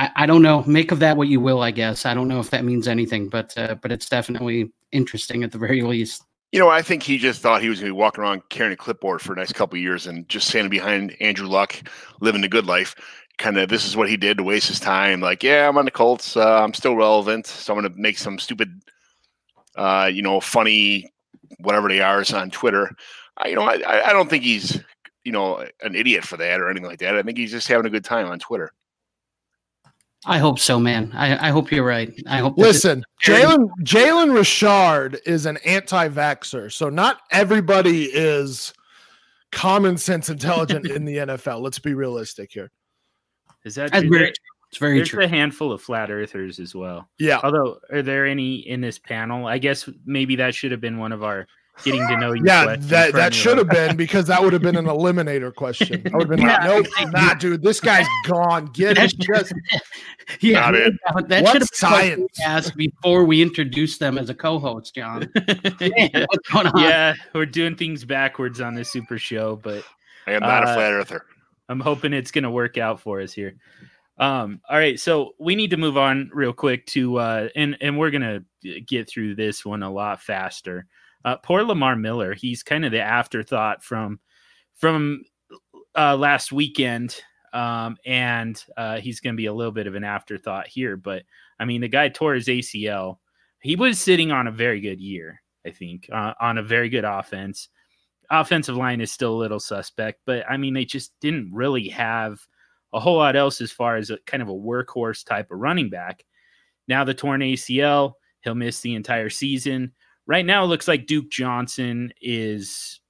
I, I don't know. Make of that what you will, I guess. I don't know if that means anything, but uh, but it's definitely interesting at the very least. You know, I think he just thought he was going to be walking around carrying a clipboard for the next couple years and just standing behind Andrew Luck, living the good life. Kind of, this is what he did to waste his time. Like, yeah, I'm on the Colts. Uh, I'm still relevant, so I'm going to make some stupid, uh, you know, funny, whatever they are, on Twitter. I, you know, I, I don't think he's, you know, an idiot for that or anything like that. I think he's just having a good time on Twitter. I hope so, man. I, I hope you're right. I hope. Listen, Jalen Jalen Richard is an anti-vaxer, so not everybody is common sense intelligent in the NFL. Let's be realistic here. Is that That's true? very true. It's very true. There's true. a handful of flat earthers as well. Yeah. Although, are there any in this panel? I guess maybe that should have been one of our getting to know you. Yeah, that, that should have been because that would have been an eliminator question. I would have been like, Yeah. nope, nah, dude, this guy's gone. Get That him. Just, yeah, Got it. that- that should have science? been asked before we introduced them as a co-host, John. Man, yeah. what's going on? yeah, we're doing things backwards on this super show, but I am not Uh, a flat earther. I'm hoping it's going to work out for us here. Um, all right, so we need to move on real quick to uh, and and we're gonna get through this one a lot faster. Uh, poor Lamar Miller, he's kind of the afterthought from from uh, last weekend, um, and uh, he's going to be a little bit of an afterthought here. But I mean, the guy tore his ACL. He was sitting on a very good year, I think, uh, on a very good offense. Offensive line is still a little suspect, but I mean, they just didn't really have a whole lot else as far as a kind of a workhorse type of running back. Now the torn ACL, he'll miss the entire season. Right now, it looks like Duke Johnson is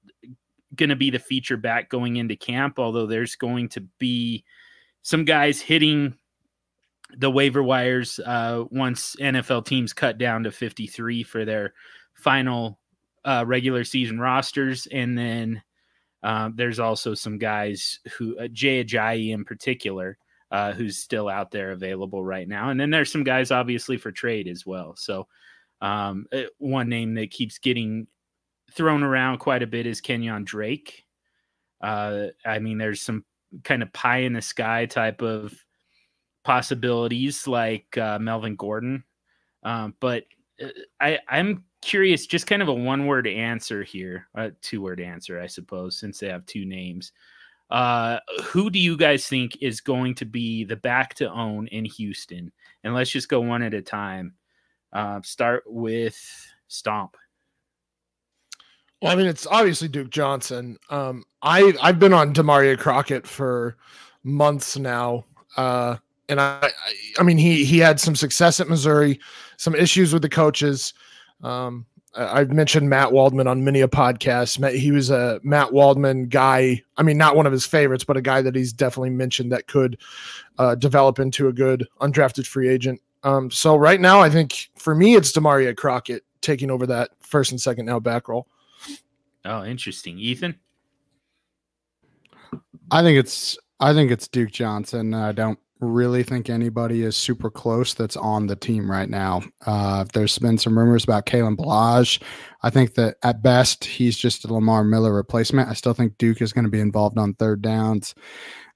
going to be the feature back going into camp, although there's going to be some guys hitting the waiver wires uh, once NFL teams cut down to 53 for their final uh, regular season rosters. And then um, there's also some guys who, uh, Jay Ajayi in particular, uh, who's still out there available right now. And then there's some guys obviously for trade as well. So um, uh, one name that keeps getting thrown around quite a bit is Kenyan Drake. Uh, I mean, there's some kind of pie in the sky type of possibilities like uh, Melvin Gordon. Um, but uh, I, I'm curious, just kind of a one word answer here, a two word answer, I suppose, since they have two names. Uh, who do you guys think is going to be the back to own in Houston? And let's just go one at a time. Uh, start with Stomp. well, I mean, it's obviously Duke Johnson. Um, I I've been on Damarea Crockett for months now. Uh, and I, I, mean, he he had some success at Missouri, some issues with the coaches. Um, I've mentioned Matt Waldman on many a podcast. He was a Matt Waldman guy. I mean, not one of his favorites, but a guy that he's definitely mentioned that could uh, develop into a good undrafted free agent. Um, so right now, I think for me, it's Damarea Crockett taking over that first and second now back role. Oh, interesting. Ethan? I think it's I think it's Duke Johnson. I don't really think anybody is super close that's on the team right now. Uh, there's been some rumors about Kalen Balaj. I think that at best he's just a Lamar Miller replacement. I still think Duke is going to be involved on third downs.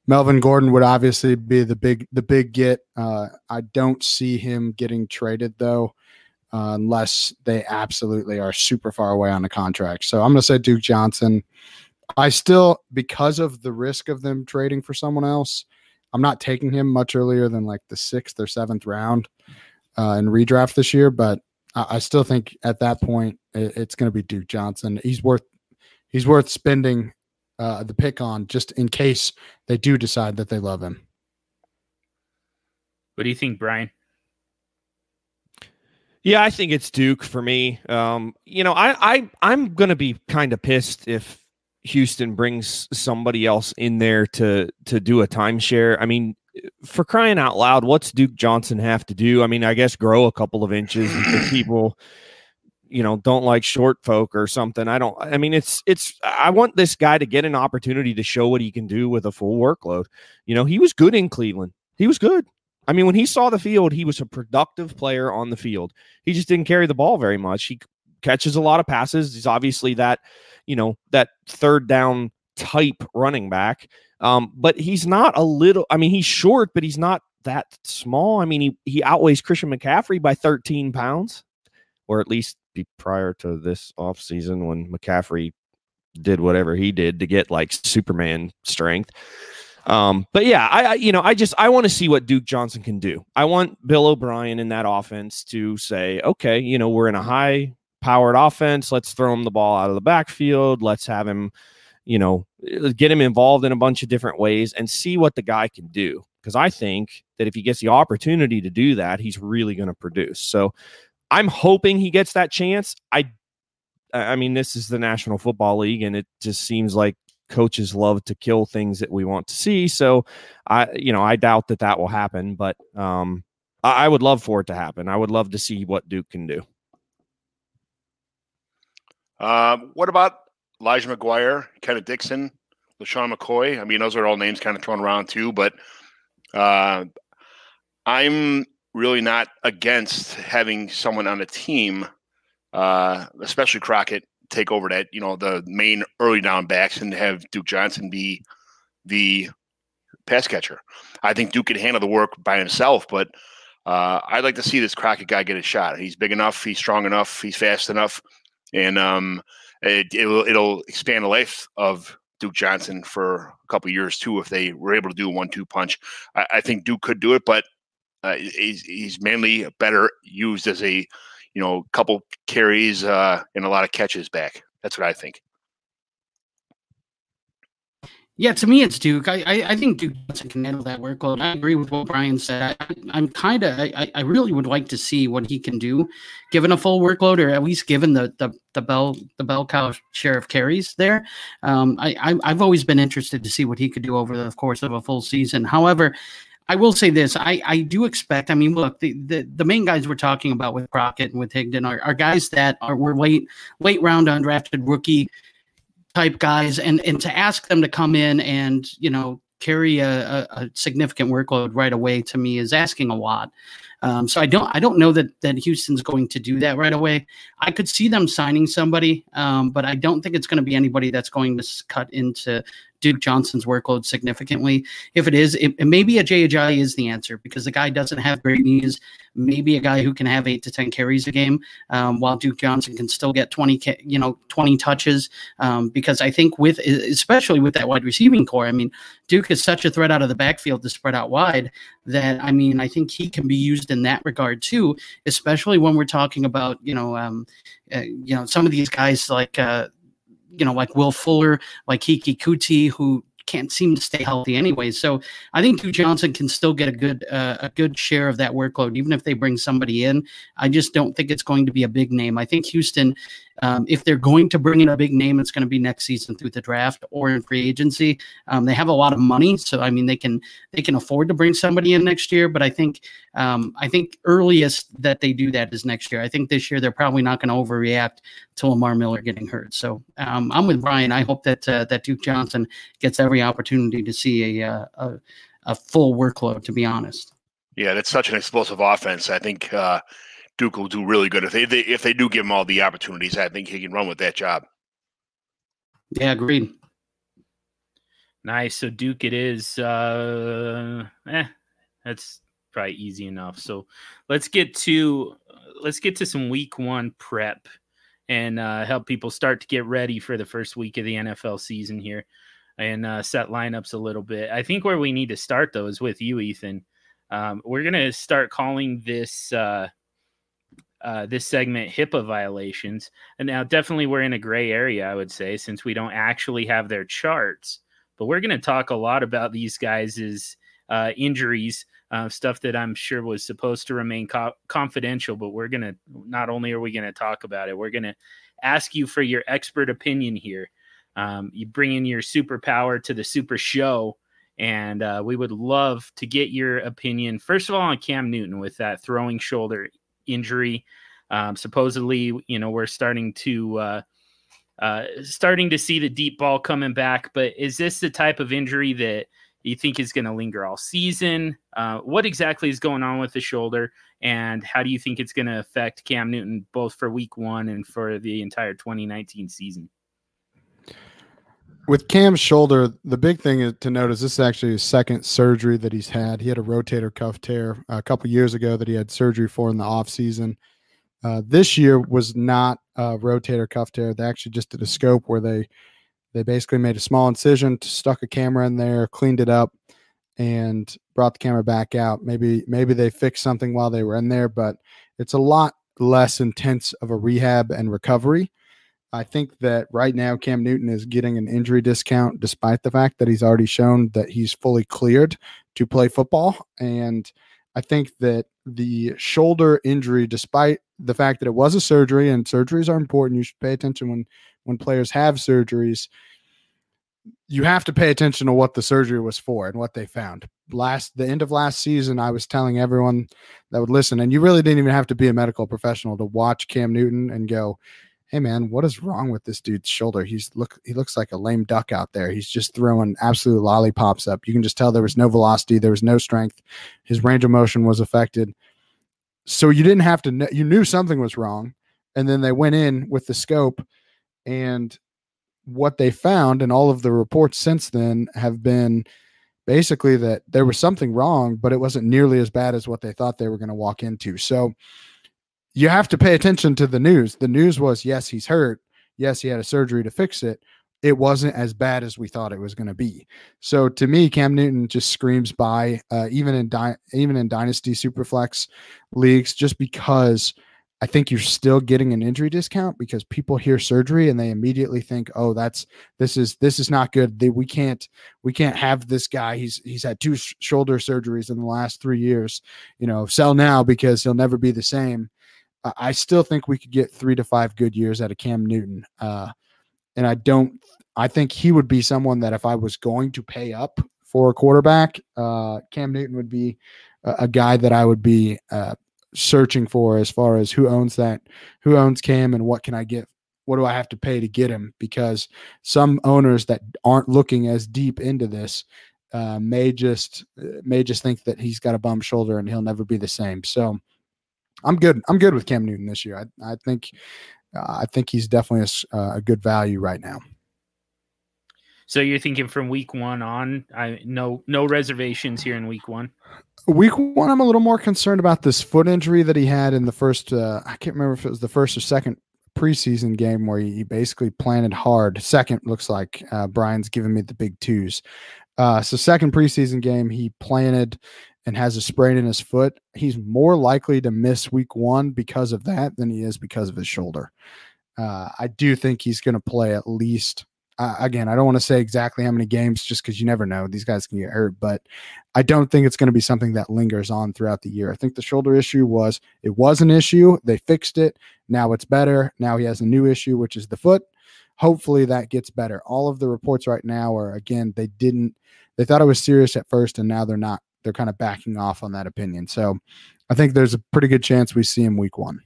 Melvin Gordon would obviously be the big the big get. Uh, I don't see him getting traded though. Uh, unless they absolutely are super far away on the contract. So I'm going to say Duke Johnson. I still, because of the risk of them trading for someone else, I'm not taking him much earlier than like the sixth or seventh round uh, in redraft this year. But I, I still think at that point it, it's going to be Duke Johnson. He's worth he's worth spending uh, the pick on just in case they do decide that they love him. What do you think, Brian? Yeah, I think it's Duke for me. Um, you know, I, I I'm gonna be kind of pissed if Houston brings somebody else in there to to do a timeshare. I mean, for crying out loud, what's Duke Johnson have to do? I mean, I guess grow a couple of inches because people you know don't like short folk or something. I don't. I mean, it's it's. I want this guy to get an opportunity to show what he can do with a full workload. You know, he was good in Cleveland. He was good. I mean, when he saw the field, he was a productive player on the field. He just didn't carry the ball very much. He catches a lot of passes. He's obviously that, you know, that third down type running back. Um, but he's not a little, I mean, he's short, but he's not that small. I mean, he, he outweighs Christian McCaffrey by 13 pounds, or at least prior to this offseason when McCaffrey did whatever he did to get like Superman strength. Um, but yeah, I, I you know I just I want to see what Duke Johnson can do. I want Bill O'Brien in that offense to say, okay, you know we're in a high powered offense. Let's throw him the ball out of the backfield. Let's have him, you know, get him involved in a bunch of different ways and see what the guy can do. Because I think that if he gets the opportunity to do that, he's really going to produce. So I'm hoping he gets that chance. I I mean, this is the National Football League, and it just seems like coaches love to kill things that we want to see. So I, you know, I doubt that that will happen, but um, I, I would love for it to happen. I would love to see what Duke can do. Um, what about Elijah McGuire, Kenneth Dixon, LeSean McCoy? I mean, those are all names kind of thrown around too, but uh, I'm really not against having someone on a team, uh, especially Crockett, take over that, you know, the main early down backs and have Duke Johnson be the pass catcher. I think Duke can handle the work by himself, but uh, I'd like to see this Crockett guy get a shot. He's big enough, he's strong enough, he's fast enough, and um, it, will it'll expand the life of Duke Johnson for a couple years too if they were able to do a one-two punch. I, I think Duke could do it, but uh, he's, he's mainly better used as a you know, couple carries uh, and a lot of catches back. That's what I think. Yeah, to me, it's Duke. I, I, I think Duke Johnson can handle that workload. I agree with what Brian said. I, am kind of, I, I really would like to see what he can do, given a full workload, or at least given the the, the bell the bell cow share of carries there. Um, I, I I've always been interested to see what he could do over the course of a full season. However, I will say this: I, I do expect. I mean, look, the, the, the main guys we're talking about with Crockett and with Higdon are, are guys that are were late late round undrafted rookie type guys, and and to ask them to come in and you know carry a, a, a significant workload right away to me is asking a lot. Um, so I don't I don't know that that Houston's going to do that right away. I could see them signing somebody, um, but I don't think it's going to be anybody that's going to cut into Duke Johnson's workload significantly. If it is, it, maybe a Jay Ajayi is the answer because the guy doesn't have great knees. Maybe a guy who can have eight to ten carries a game, um, while Duke Johnson can still get twenty, you know, twenty touches. Um, because I think with, especially with that wide receiving corps, I mean, Duke is such a threat out of the backfield to spread out wide that I mean, I think he can be used in that regard too, especially when we're talking about you know, um, uh, you know, some of these guys like. Uh, you know, like Will Fuller, like Keke Coutee, who can't seem to stay healthy anyway. So I think Duke Johnson can still get a good uh, a good share of that workload, even if they bring somebody in. I just don't think it's going to be a big name. I think Houston um, if they're going to bring in a big name, it's going to be next season through the draft or in free agency. Um, they have a lot of money, so I mean they can they can afford to bring somebody in next year. But I think um, I think earliest that they do that is next year. I think this year they're probably not going to overreact to Lamar Miller getting hurt. So um, I'm with Brian. I hope that uh, that Duke Johnson gets every opportunity to see a, uh, a a full workload. To be honest. Yeah, that's such an explosive offense. I think uh, Duke will do really good if they, they if they do give him all the opportunities. I think he can run with that job. Yeah, agreed. Nice. So Duke, it is. Uh, eh, that's probably easy enough. So let's get to let's get to some week one prep and uh, help people start to get ready for the first week of the NFL season here and uh, set lineups a little bit. I think where we need to start though is with you, Ethan. Um, we're gonna start calling this uh, uh, this segment HIPAA violations. And now, definitely, we're in a gray area, I would say, since we don't actually have their charts. But we're going to talk a lot about these guys' uh, injuries, uh, stuff that I'm sure was supposed to remain co- confidential. But we're going to not only are we going to talk about it, we're going to ask you for your expert opinion here. Um, you bring in your superpower to the super show. And uh, we would love to get your opinion, first of all, on Cam Newton with that throwing shoulder injury. Um, supposedly, you know, we're starting to uh, uh, starting to see the deep ball coming back. But is this the type of injury that you think is going to linger all season? Uh, what exactly is going on with the shoulder, and how do you think it's going to affect Cam Newton both for Week One and for the entire 2019 season? With Cam's shoulder, the big thing to note is this is actually his second surgery that he's had. He had a rotator cuff tear a couple years ago that he had surgery for in the off season. Uh, this year was not a rotator cuff tear. They actually just did a scope where they they basically made a small incision, stuck a camera in there, cleaned it up, and brought the camera back out. Maybe maybe they fixed something while they were in there, but it's a lot less intense of a rehab and recovery. I think that right now Cam Newton is getting an injury discount despite the fact that he's already shown that he's fully cleared to play football. And I think that the shoulder injury, despite the fact that it was a surgery and surgeries are important, you should pay attention when when players have surgeries. You have to pay attention to what the surgery was for and what they found. Last the end of last season, I was telling everyone that would listen, and you really didn't even have to be a medical professional to watch Cam Newton and go, hey man, what is wrong with this dude's shoulder? He's look he looks like a lame duck out there. He's just throwing absolute lollipops up. You can just tell there was no velocity, there was no strength. His range of motion was affected. So you didn't have to you knew something was wrong. And then they went in with the scope and what they found and all of the reports since then have been basically that there was something wrong, but it wasn't nearly as bad as what they thought they were going to walk into. So you have to pay attention to the news. The news was yes, he's hurt. Yes, he had a surgery to fix it. It wasn't as bad as we thought it was going to be. So to me, Cam Newton just screams by, uh, even in di- even in dynasty superflex leagues, just because I think you're still getting an injury discount because people hear surgery and they immediately think, "Oh, that's this is this is not good. They, we can't we can't have this guy. He's he's had two sh- shoulder surgeries in the last three years. You know, sell now because he'll never be the same." I still think we could get three to five good years out of Cam Newton. Uh, and I don't, I think he would be someone that if I was going to pay up for a quarterback, uh, Cam Newton would be a, a, guy that I would be uh, searching for as far as who owns that, who owns Cam and what can I get, what do I have to pay to get him? Because some owners that aren't looking as deep into this uh, may just uh, may just think that he's got a bum shoulder and he'll never be the same. So I'm good. I'm good with Cam Newton this year. I, I think uh, I think he's definitely a, uh, a, good value right now. So you're thinking from week one on? I no no reservations here in week one. Week one, I'm a little more concerned about this foot injury that he had in the first. Uh, I can't remember if it was the first or second preseason game where he, basically planted hard. Second looks like uh, Brian's giving me the big twos. Uh, so second preseason game, he planted and has a sprain in his foot, he's more likely to miss week one because of that than he is because of his shoulder. Uh, I do think he's going to play at least. Uh, again, I don't want to say exactly how many games just because you never know. These guys can get hurt, but I don't think it's going to be something that lingers on throughout the year. I think the shoulder issue was it was an issue. They fixed it. Now it's better. Now he has a new issue, which is the foot. Hopefully that gets better. All of the reports right now are again, they didn't, they thought it was serious at first and now they're not they're kind of backing off on that opinion. So I think there's a pretty good chance we see him week one.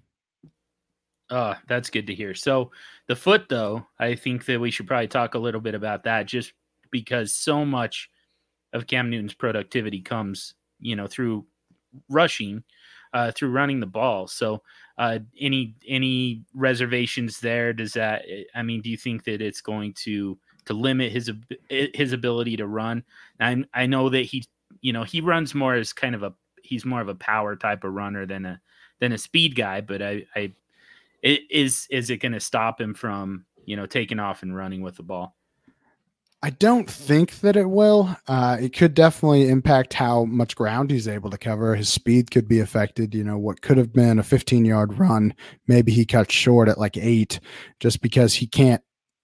Oh, that's good to hear. So the foot, though, I think that we should probably talk a little bit about that, just because so much of Cam Newton's productivity comes, you know, through rushing, uh, through running the ball. So, uh, any any reservations there? Does that? I mean, do you think that it's going to to limit his his ability to run? I know that he you know he runs more as kind of a he's more of a power type of runner than a than a speed guy. But I, I it, is is it going to stop him from you know taking off and running with the ball? I don't think that it will. Uh, it could definitely impact how much ground he's able to cover. His speed could be affected. You know, what could have been a 15 yard run, maybe he cuts short at like eight just because he can't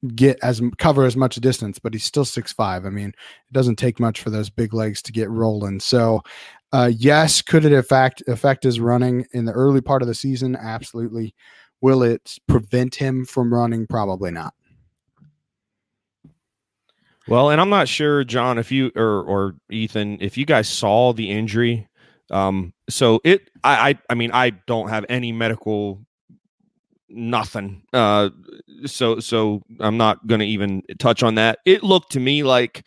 get as cover as much distance, but he's still six five. I mean, it doesn't take much for those big legs to get rolling. So, uh, yes, could it affect affect his running in the early part of the season? Absolutely. Will it prevent him from running? Probably not. Well, and I'm not sure, John, if you or or Ethan, if you guys saw the injury. Um, so it, I, I, I mean, I don't have any medical nothing. Uh, so so I'm not going to even touch on that. It looked to me like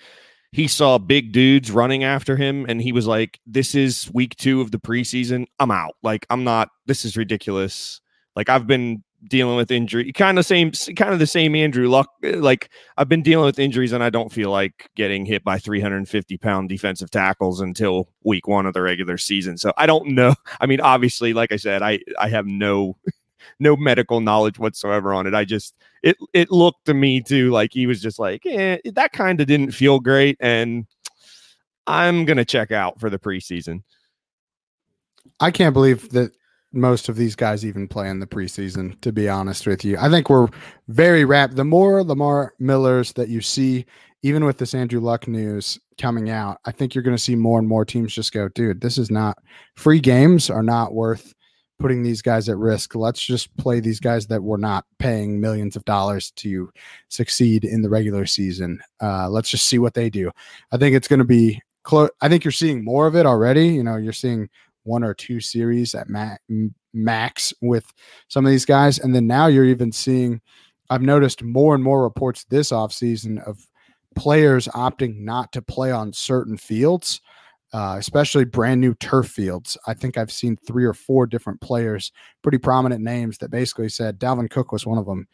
he saw big dudes running after him, and he was like, "This is week two of the preseason. I'm out. Like I'm not. This is ridiculous. Like I've been dealing with injury, kind of same, kind of the same Andrew Luck. Like I've been dealing with injuries, and I don't feel like getting hit by 350 pound defensive tackles until week one of the regular season. So I don't know. I mean, obviously, like I said, I I have no no medical knowledge whatsoever on it. I just it it looked to me too like he was just like, eh, that kind of didn't feel great, and I'm gonna check out for the preseason. I can't believe that most of these guys even play in the preseason, to be honest with you. I think we're very wrapped. The more Lamar Millers that you see, even with this Andrew Luck news coming out, I think you're going to see more and more teams just go, dude, this is not free games are not worth putting these guys at risk. Let's just play these guys that we're not paying millions of dollars to succeed in the regular season. Uh, let's just see what they do. I think it's going to be close. I think you're seeing more of it already. You know, you're seeing one or two series at ma- max with some of these guys. And then now you're even seeing, I've noticed more and more reports this offseason of players opting not to play on certain fields. Uh, especially brand new turf fields. I think I've seen three or four different players, pretty prominent names, that basically said Dalvin Cook was one of them,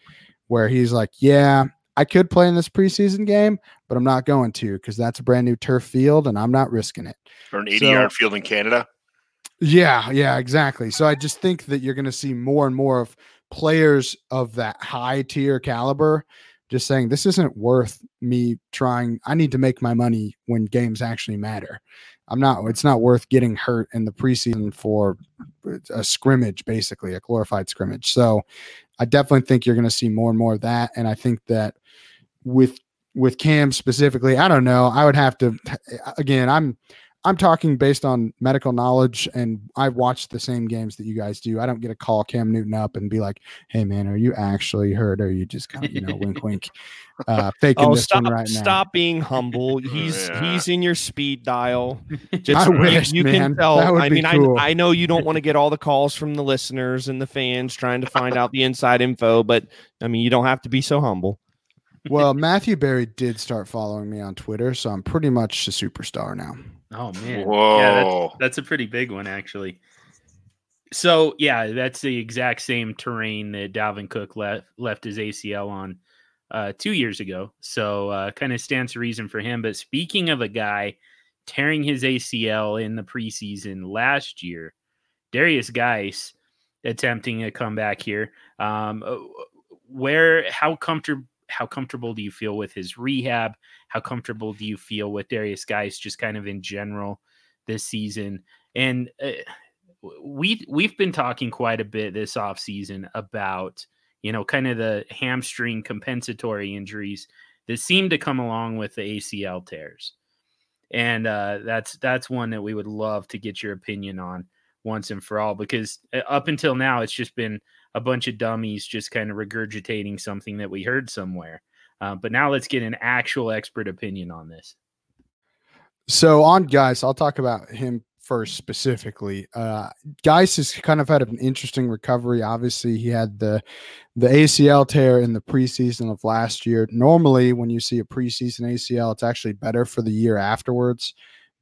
where he's like, Yeah, I could play in this preseason game, but I'm not going to because that's a brand new turf field and I'm not risking it. Or an 80 so, yard field in Canada. Yeah, yeah, exactly. So I just think that you're going to see more and more of players of that high tier caliber just saying this isn't worth me trying. I need to make my money when games actually matter. I'm not, it's not worth getting hurt in the preseason for a scrimmage, basically, a glorified scrimmage. So I definitely think you're going to see more and more of that. And I think that with, with Cam specifically, I don't know. I would have to, again, I'm, I'm talking based on medical knowledge, and I've watched the same games that you guys do. I don't get to call Cam Newton up and be like, "Hey, man, are you actually hurt? Or are you just kind of, you know, wink, wink, uh, faking oh, this stop, one right now?" Stop being humble. He's yeah. he's in your speed dial. Just, I wish, you, man. can tell. I mean, cool. I, I know you don't want to get all the calls from the listeners and the fans trying to find out the inside info, but I mean, you don't have to be so humble. well, Matthew Berry did start following me on Twitter, so I'm pretty much a superstar now. Oh man, Whoa. yeah, that's, that's a pretty big one actually. So yeah, that's the exact same terrain that Dalvin Cook left left his ACL on uh, two years ago. So uh, kind of stands to reason for him. But speaking of a guy tearing his ACL in the preseason last year, Derrius Guice attempting a comeback here. Um, uh, where how comfortable how comfortable do you feel with his rehab? How comfortable do you feel with Derrius Guice just kind of in general this season? And uh, we we've been talking quite a bit this offseason about you know kind of the hamstring compensatory injuries that seem to come along with the ACL tears. And uh, that's that's one that we would love to get your opinion on once and for all because uh, up until now it's just been a bunch of dummies just kind of regurgitating something that we heard somewhere. Uh, but now let's get an actual expert opinion on this. So on Guice, I'll talk about him first specifically. Uh, has kind of had an interesting recovery. Obviously, he had the the ACL tear in the preseason of last year. Normally, when you see a preseason ACL, it's actually better for the year afterwards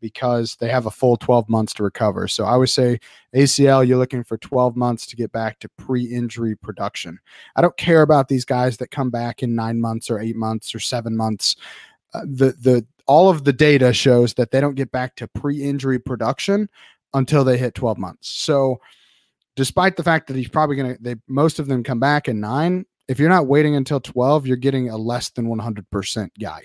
because they have a full 12 months to recover. So I would say ACL, you're looking for 12 months to get back to pre injury production. I don't care about these guys that come back in nine months or eight months or seven months. Uh, the, the, all of the data shows that they don't get back to pre injury production until they hit 12 months. So, despite the fact that he's probably going to, they most of them come back in nine. If you're not waiting until 12, you're getting a less than 100% guy.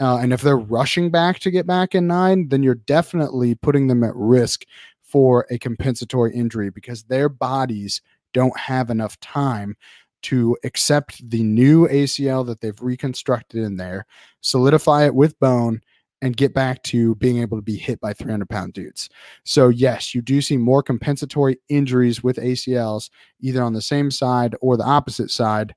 Uh, and if they're rushing back to get back in nine, then you're definitely putting them at risk for a compensatory injury because their bodies don't have enough time to accept the new ACL that they've reconstructed in there, solidify it with bone, and get back to being able to be hit by 300 pound dudes. So, yes, you do see more compensatory injuries with ACLs, either on the same side or the opposite side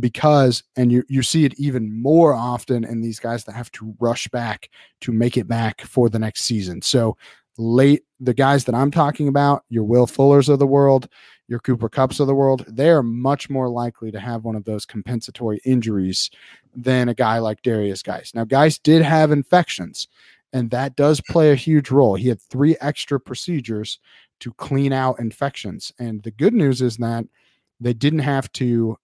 because and you you see it even more often in these guys that have to rush back to make it back for the next season. So late the guys that I'm talking about, your Will Fullers of the world, your Cooper Kupps of the world, they are much more likely to have one of those compensatory injuries than a guy like Derrius Guice. Now, Guice did have infections, and that does play a huge role. He had three extra procedures to clean out infections. And the good news is that they didn't have to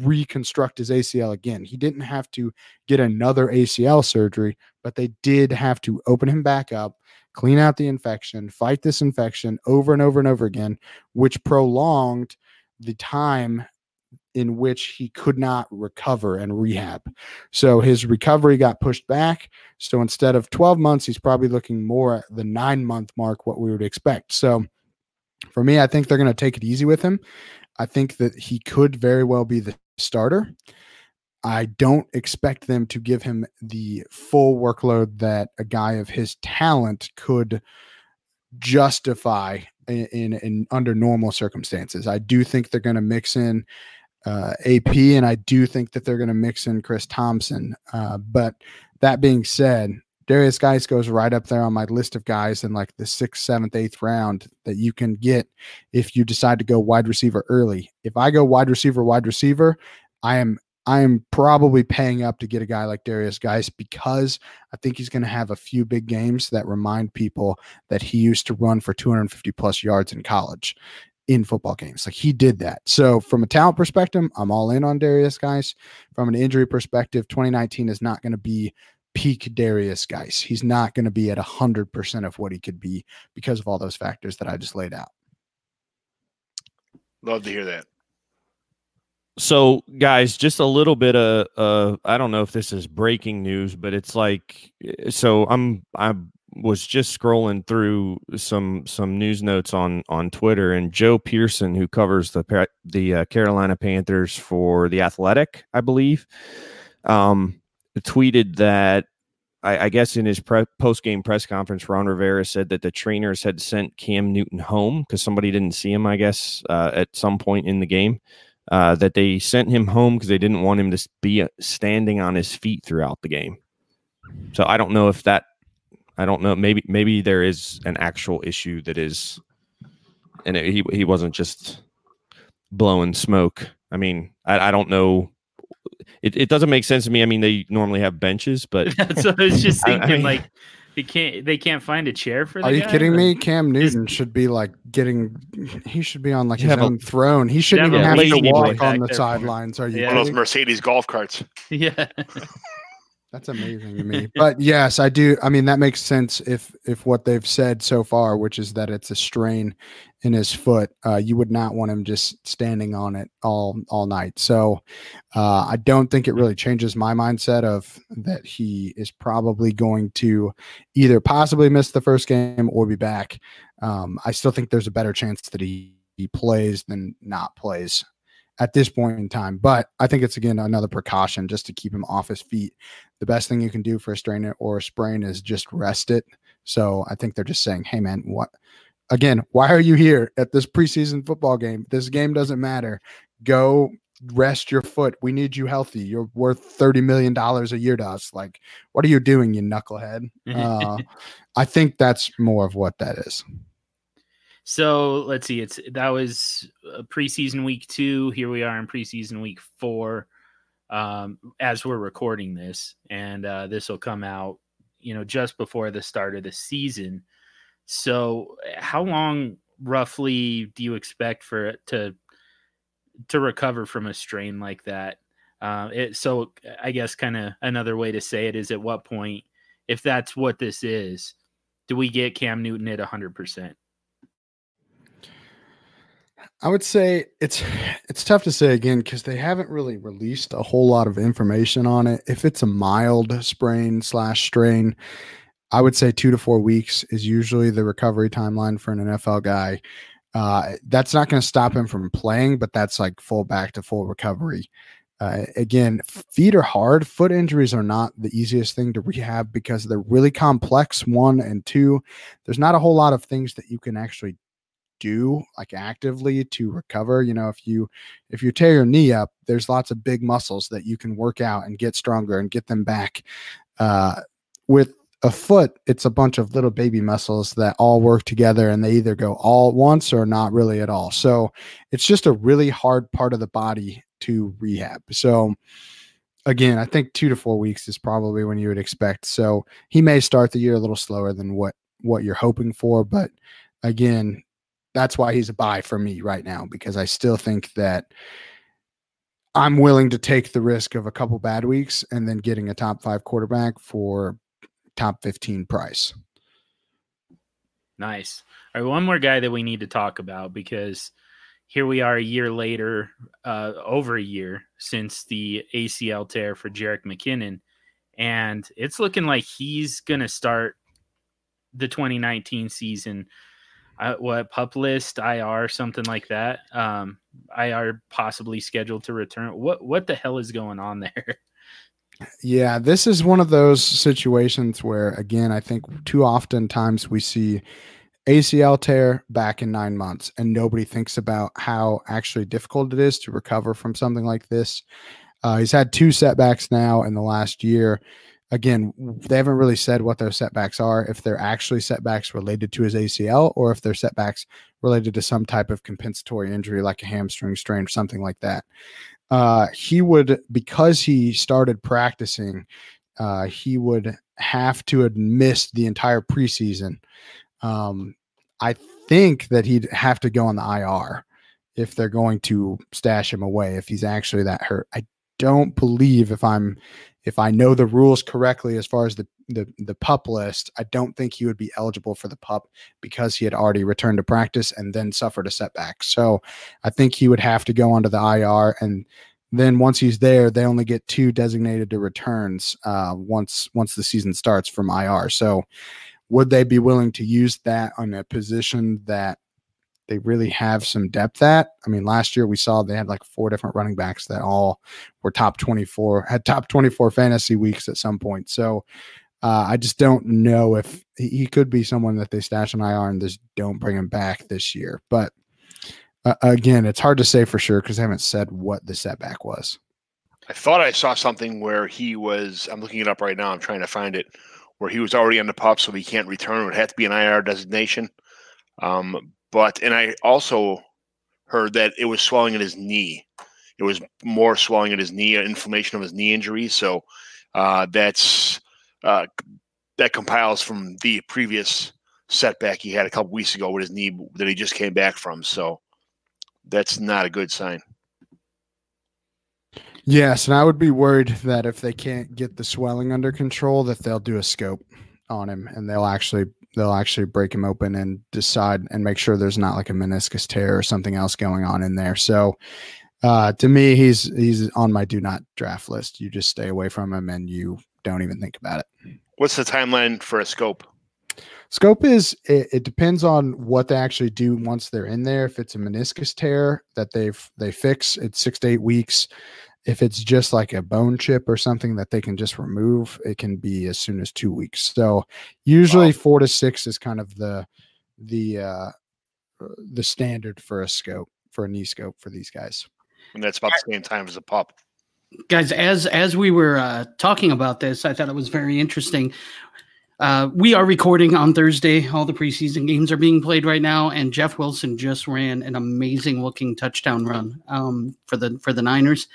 reconstruct his ACL again. He didn't have to get another ACL surgery, but they did have to open him back up, clean out the infection, fight this infection over and over and over again, which prolonged the time in which he could not recover and rehab. So his recovery got pushed back. So instead of 12 months, he's probably looking more at the nine month mark, what we would expect. So for me, I think they're going to take it easy with him. I think that he could very well be the starter. I don't expect them to give him the full workload that a guy of his talent could justify in, in, in under normal circumstances. I do think they're going to mix in uh, AP, and I do think that they're going to mix in Chris Thompson. Uh, but that being said, Derrius Guice goes right up there on my list of guys in like the sixth, seventh, eighth round that you can get if you decide to go wide receiver early. If I go wide receiver, wide receiver, I am I am probably paying up to get a guy like Derrius Guice because I think he's going to have a few big games that remind people that he used to run for 250 plus yards in college in football games. Like he did that. So from a talent perspective, I'm all in on Derrius Guice. From an injury perspective, 2019 is not going to be peak Derrius Guice. He's not going to be at 100% of what he could be because of all those factors that I just laid out. Love to hear that. So, guys, just a little bit of uh, I don't know if this is breaking news, but it's like so. I'm I was just scrolling through some some news notes on on Twitter, and Joe Person, who covers the the uh, Carolina Panthers for the Athletic, I believe, um, tweeted that I, I guess in his pre- post game press conference, Ron Rivera said that the trainers had sent Cam Newton home because somebody didn't see him, I guess, uh, at some point in the game uh, that they sent him home because they didn't want him to be uh, standing on his feet throughout the game. So I don't know if that. I don't know. Maybe maybe there is an actual issue that is, and it, he he wasn't just blowing smoke. I mean, I, I don't know. It, it doesn't make sense to me. I mean, they normally have benches, but so I was just thinking. I mean, like they can't they can't find a chair for. The Are you guy? kidding Like, me? Cam Newton should be like getting. He should be on like You his have a- throne. He shouldn't even a have to walk on the there for him. sidelines. Are you Yeah. One of those? Mercedes golf carts. Yeah. That's amazing to me. But yes, I do. I mean, that makes sense if if what they've said so far, which is that it's a strain in his foot, uh, you would not want him just standing on it all all night. So uh, I don't think it really changes my mindset of that he is probably going to either possibly miss the first game or be back. Um, I still think there's a better chance that he, he plays than not plays at this point in time. But I think it's again another precaution just to keep him off his feet. The best thing you can do for a strain or a sprain is just rest it. So I think they're just saying, hey man, what again, why are you here at this preseason football game? This game doesn't matter. Go rest your foot. We need you healthy. You're worth $30 million a year to us. Like, what are you doing, you knucklehead? Uh, I think that's more of what that is. So let's see. It's that was uh, preseason week two. Here we are in preseason week four, um, as we're recording this, and uh, this will come out, you know, just before the start of the season. So, how long roughly do you expect for it to to recover from a strain like that? Uh, it, so, I guess kind of another way to say it is, at what point, if that's what this is, do we get Cam Newton at hundred percent? I would say it's it's tough to say again because they haven't really released a whole lot of information on it. If it's a mild sprain slash strain, I would say two to four weeks is usually the recovery timeline for an NFL guy. Uh, that's not going to stop him from playing, but that's like full back to full recovery. Uh, again, feet are hard. Foot injuries are not the easiest thing to rehab because they're really complex. One and two, there's not a whole lot of things that you can actually do like actively to recover you know if you if you tear your knee up there's lots of big muscles that you can work out and get stronger and get them back uh with a foot, it's a bunch of little baby muscles that all work together and they either go all at once or not really at all. So it's just a really hard part of the body to rehab. So again, I think two to four weeks is probably when you would expect. So he may start the year a little slower than what what you're hoping for, but again, that's why he's a buy for me right now because I still think that I'm willing to take the risk of a couple bad weeks and then getting a top five quarterback for top 15 price. Nice. All right, one more guy that we need to talk about because here we are a year later, uh, over a year since the ACL tear for Jerick McKinnon, and it's looking like he's going to start the 2019 season. What pup list IR something like that? Um, IR possibly scheduled to return. What what the hell is going on there? Yeah, this is one of those situations where, again, I think too often times we see ACL tear back in nine months, and nobody thinks about how actually difficult it is to recover from something like this. Uh, he's had two setbacks now in the last year. Again, they haven't really said what those setbacks are, if they're actually setbacks related to his ACL or if they're setbacks related to some type of compensatory injury like a hamstring strain or something like that. Uh, he would, because he started practicing, uh, he would have to have missed the entire preseason um, I think that he'd have to go on the IR if they're going to stash him away if he's actually that hurt. I don't believe if I'm if I know the rules correctly as far as the the the pup list, I don't think he would be eligible for the pup because he had already returned to practice and then suffered a setback. So I think he would have to go onto the IR and then once he's there, they only get two designated to returns uh, once once the season starts from IR. So would they be willing to use that on a position that they really have some depth at? I mean, last year we saw they had like four different running backs that all were top 24, had top 24 fantasy weeks at some point. So uh, I just don't know if he could be someone that they stash on IR and just don't bring him back this year. But uh, again, it's hard to say for sure because they haven't said what the setback was. I thought I saw something where he was. I'm looking it up right now. I'm trying to find it where he was already on the pup, so he can't return. It would have to be an IR designation. Um, but and I also heard that it was swelling in his knee. It was more swelling in his knee, inflammation of his knee injury. So uh, that's uh, that compiles from the previous setback he had a couple weeks ago with his knee that he just came back from. So that's not a good sign. Yes, and I would be worried that if they can't get the swelling under control, that they'll do a scope on him and they'll actually they'll actually break him open and decide and make sure there's not like a meniscus tear or something else going on in there. So uh, to me, he's he's on my do not draft list. You just stay away from him and you don't even think about it. What's the timeline for a scope? Scope is it, it, depends on what they actually do once they're in there. If it's a meniscus tear that they've they fix, it's six to eight weeks. If it's just like a bone chip or something that they can just remove, it can be as soon as two weeks. So usually wow. four to six is kind of the the uh the standard for a scope for a knee scope for these guys. And that's about the same time as a pup. Guys, as as we were uh, talking about this, I thought it was very interesting. Uh, we are recording on Thursday. All the preseason games are being played right now, and Jeff Wilson just ran an amazing looking touchdown run um, for the for the Niners.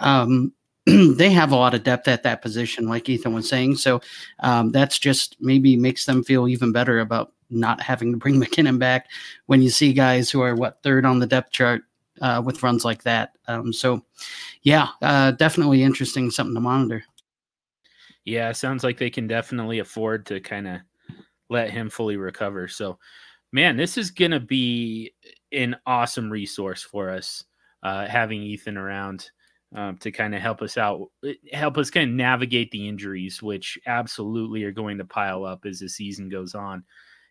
Um, they have a lot of depth at that position, like Ethan was saying. So um, that's just maybe makes them feel even better about not having to bring McKinnon back when you see guys who are what third on the depth chart uh, with runs like that. Um, so, yeah, uh, definitely interesting, something to monitor. Yeah, sounds like they can definitely afford to kind of let him fully recover. So, man, this is going to be an awesome resource for us uh, having Ethan around um, to kind of help us out, eh, help us kind of navigate the injuries, which absolutely are going to pile up as the season goes on.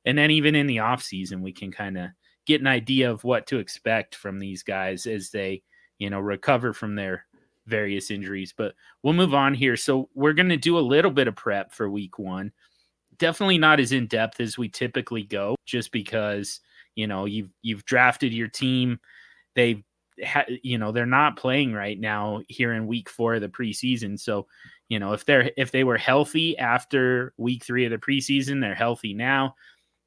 And then even in the off season, we can kind of get an idea of what to expect from these guys as they, you know, recover from their various injuries. But we'll move on here. So we're going to do a little bit of prep for week one. Definitely not as in depth as we typically go, just because you know you've you've drafted your team. They've you know they're not playing right now here in week four of the preseason. So you know if they're if they were healthy after week three of the preseason, they're healthy now,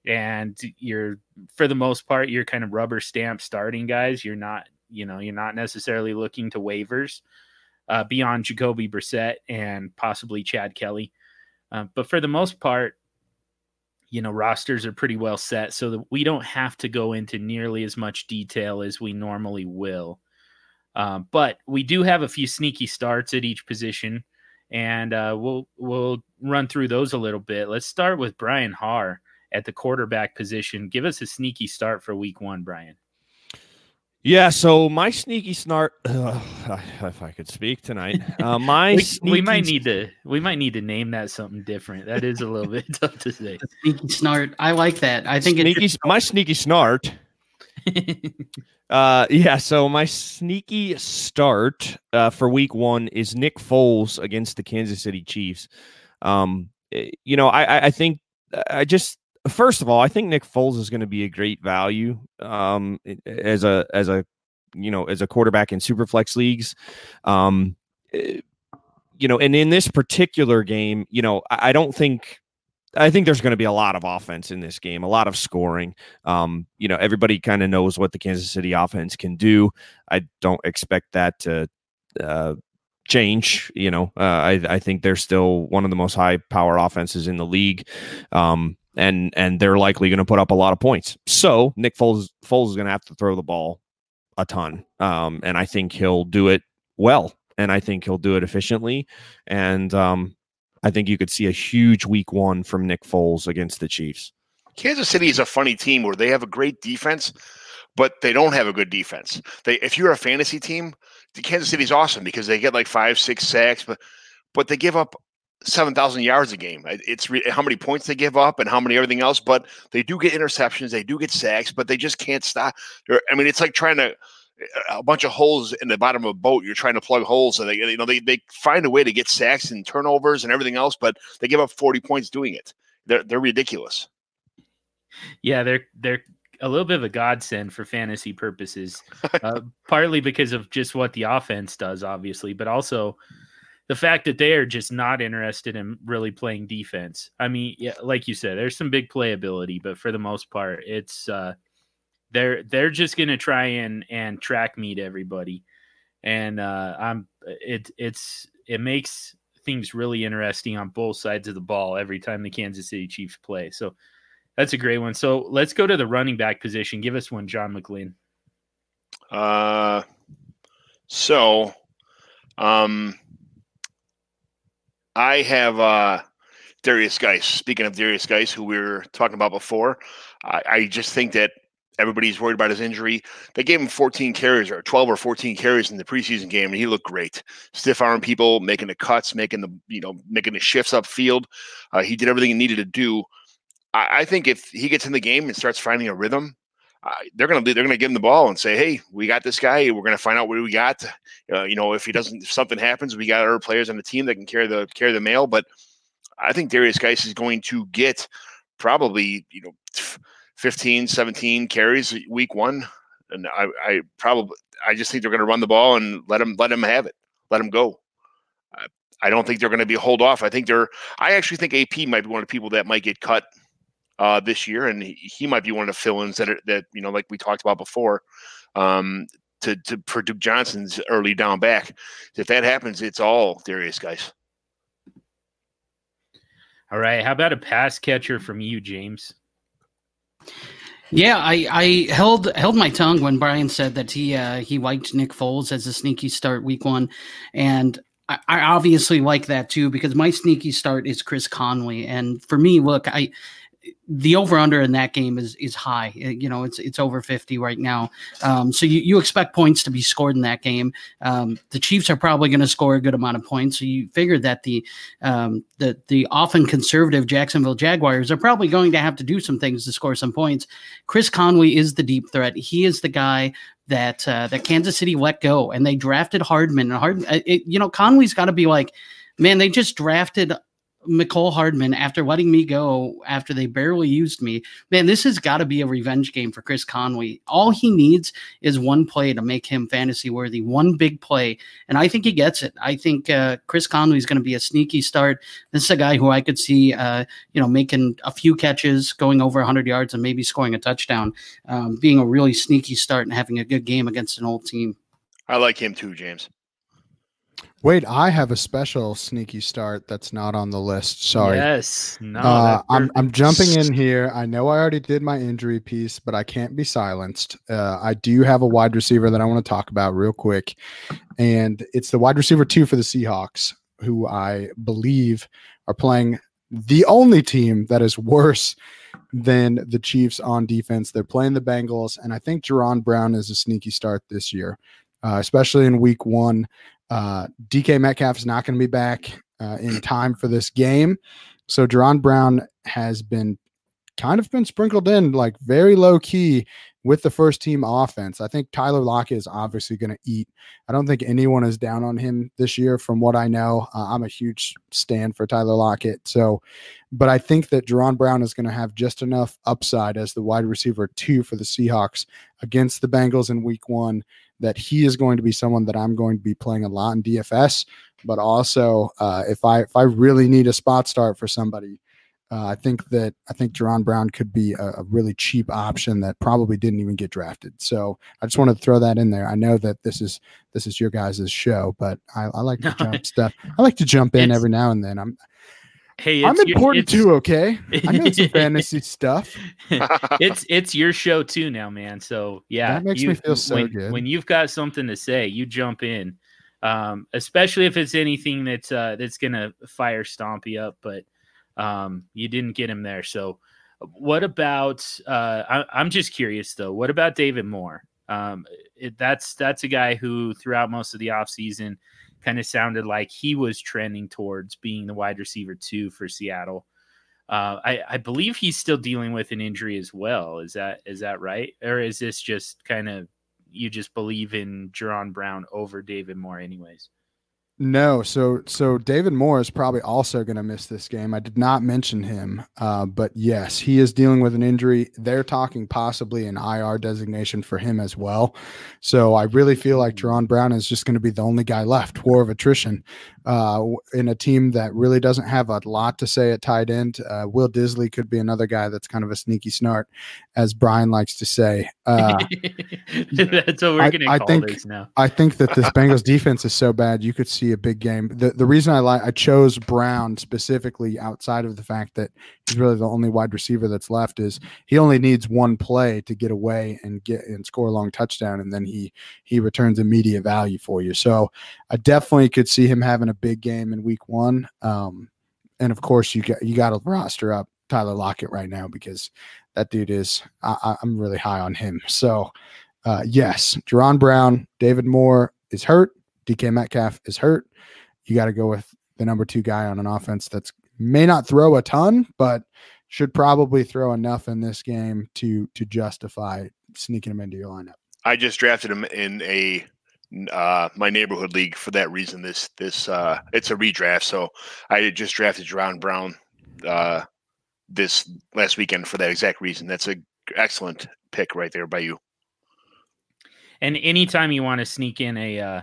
and you're for the most part you're kind of rubber stamp starting guys. You're not you know you're not necessarily looking to waivers uh, beyond Jacoby Brissett and possibly Chad Kelly. Uh, but for the most part, you know, rosters are pretty well set so that we don't have to go into nearly as much detail as we normally will. Uh, but we do have a few sneaky starts at each position, and uh, we'll we'll run through those a little bit. Let's start with Brian Haar at the quarterback position. Give us a sneaky start for Week One, Brian. Yeah, so my sneaky snart. Uh, if I could speak tonight, uh, my we, sneaky, we might need to we might need to name that something different. That is a little bit tough to say. The sneaky snart. I like that. I think sneaky, it's my sneaky snart. uh, yeah, so my sneaky start uh, for Week One is Nick Foles against the Kansas City Chiefs. Um, eh, you know, I, I think I just first of all, I think Nick Foles is going to be a great value um, as a as a you know as a quarterback in superflex leagues. Um, eh, you know, and in this particular game, you know, I, I don't think I think there's going to be a lot of offense in this game, a lot of scoring. Um, you know, everybody kind of knows what the Kansas City offense can do. I don't expect that to uh, change. You know, uh, I, I think they're still one of the most high power offenses in the league. Um, and and they're likely going to put up a lot of points. So Nick Foles Foles is going to have to throw the ball a ton, um, and I think he'll do it well, and I think he'll do it efficiently, and um, I think you could see a huge Week One from Nick Foles against the Chiefs. Kansas City is a funny team where they have a great defense, but they don't have a good defense. They, if you're a fantasy team, Kansas City's awesome because they get like five, six sacks, but but they give up seven thousand yards a game. It's re- how many points they give up and how many everything else. But they do get interceptions, they do get sacks, but they just can't stop. I mean, it's like trying to a bunch of holes in the bottom of a boat. You're trying to plug holes, and they you know they they find a way to get sacks and turnovers and everything else, but they give up forty points doing it. They're they're ridiculous. Yeah, they're they're a little bit of a godsend for fantasy purposes, uh, partly because of just what the offense does, obviously, but also the fact that they are just not interested in really playing defense. I mean, yeah, like you said, there's some big playability, but for the most part, it's uh, they're they're just gonna try and and track meet everybody, and uh, I'm it it's it makes things really interesting on both sides of the ball every time the Kansas City Chiefs play. So that's a great one. So let's go to the running back position. Give us one, John McGlynn. Uh, so, um, I have uh Derrius Guice. Speaking of Derrius Guice, who we were talking about before, I, I just think that everybody's worried about his injury. They gave him 14 carries or 12 or 14 carries in the preseason game, and he looked great. Stiff arm people, making the cuts, making the you know making the shifts upfield. Uh, he did everything he needed to do. I, I, think if he gets in the game and starts finding a rhythm, uh, they're gonna they're gonna give him the ball and say, "Hey, we got this guy. We're gonna find out what we got. Uh, you know, if he doesn't, if something happens, we got other players on the team that can carry the carry the mail." But I think Derrius Guice is going to get probably you know 15, 17 carries week one, and I, I probably I just think they're going to run the ball and let him let him have it, let him go. I, I don't think they're going to be hold off. I think they're. I actually think AP might be one of the people that might get cut uh, this year, and he, he, might be one of the fill-ins that are, that you know, like we talked about before, um, to to for Duke Johnson's early down back. If that happens, it's all Derrius Guice. All right, how about a pass catcher from you, James? Yeah, I, I held held my tongue when Brian said that he uh, he liked Nick Foles as a sneaky start week one, and I, I obviously like that too because my sneaky start is Chris Conley, and for me, look, I the over under in that game is is high. Uh, you know, it's it's over 50 right now. Um, so you, you expect points to be scored in that game. Um, the Chiefs are probably going to score a good amount of points. So you figure that the um, the the often conservative Jacksonville Jaguars are probably going to have to do some things to score some points. Chris Conley is the deep threat. He is the guy that uh, that Kansas City let go, and they drafted Hardman. And Hard, uh, it, you know, Conley's got to be like, man, they just drafted Mecole Hardman after letting me go after they barely used me. Man, this has got to be a revenge game for Chris Conley. All he needs is one play to make him fantasy worthy, one big play, and I think he gets it. I think uh, Chris Conley is going to be a sneaky start. This is a guy who I could see, uh, you know, making a few catches, going over 100 yards, and maybe scoring a touchdown, um, being a really sneaky start and having a good game against an old team. I like him too, James. Wait, I have a special sneaky start that's not on the list. Sorry. Yes. No. Uh, I'm I'm jumping in here. I know I already did my injury piece, but I can't be silenced. Uh, I do have a wide receiver that I want to talk about real quick, and it's the wide receiver two for the Seahawks, who I believe are playing the only team that is worse than the Chiefs on defense. They're playing the Bengals, and I think Jaron Brown is a sneaky start this year, uh, especially in Week One. Uh, DK Metcalf is not going to be back uh, in time for this game. So Jaron Brown has been kind of been sprinkled in like very low key with the first team offense. I think Tyler Lockett is obviously going to eat. I don't think anyone is down on him this year, from what I know. Uh, I'm a huge stand for Tyler Lockett. So, but I think that Jaron Brown is going to have just enough upside as the wide receiver two for the Seahawks against the Bengals in week one that he is going to be someone that I'm going to be playing a lot in DFS. But also, uh, if I if I really need a spot start for somebody, uh, I think that I think Jaron Brown could be a, a, really cheap option that probably didn't even get drafted. So I just wanted to throw that in there. I know that this is this is your guys' show, but I, I like to jump stuff. I like to jump in every now and then. I'm Hey, I'm important too. Okay, I know some fantasy stuff. it's it's your show too now, man. So yeah, that makes you, me feel so when, good. When you've got something to say, you jump in, um, especially if it's anything that's uh, that's gonna fire Stompy up. But um, you didn't get him there. So what about? Uh, I, am just curious though. What about David Moore? Um, it, that's that's a guy who throughout most of the offseason – kind of sounded like he was trending towards being the wide receiver two for Seattle. Uh, I, I, believe he's still dealing with an injury as well. Is that is that right, or is this just kind of you just believe in Jaron Brown over David Moore, anyways? No, so so David Moore is probably also going to miss this game. I did not mention him, uh, but yes, he is dealing with an injury. They're talking possibly an IR designation for him as well. So I really feel like Jaron Brown is just going to be the only guy left. War of attrition uh, in a team that really doesn't have a lot to say at tight end. Uh, Will Dissly could be another guy that's kind of a sneaky snart, as Brian likes to say. Uh, that's what we're going to call think, this now. I think that this Bengals defense is so bad you could see a big game. The the reason I I chose Brown specifically outside of the fact that he's really the only wide receiver that's left is he only needs one play to get away and get and score a long touchdown and then he he returns immediate value for you. So I definitely could see him having a big game in week 1. Um and of course you got you got to roster up Tyler Lockett right now because that dude is I, am really high on him. So uh, yes, Jaron Brown, David Moore is hurt. DK Metcalf is hurt. You got to go with the number two guy on an offense that's may not throw a ton, but should probably throw enough in this game to to justify sneaking him into your lineup. I just drafted him in a uh, my neighborhood league for that reason. This this uh, it's a redraft, so I just drafted Jaron Brown uh, this last weekend for that exact reason. That's a excellent pick right there by you. And anytime you want to sneak in a uh,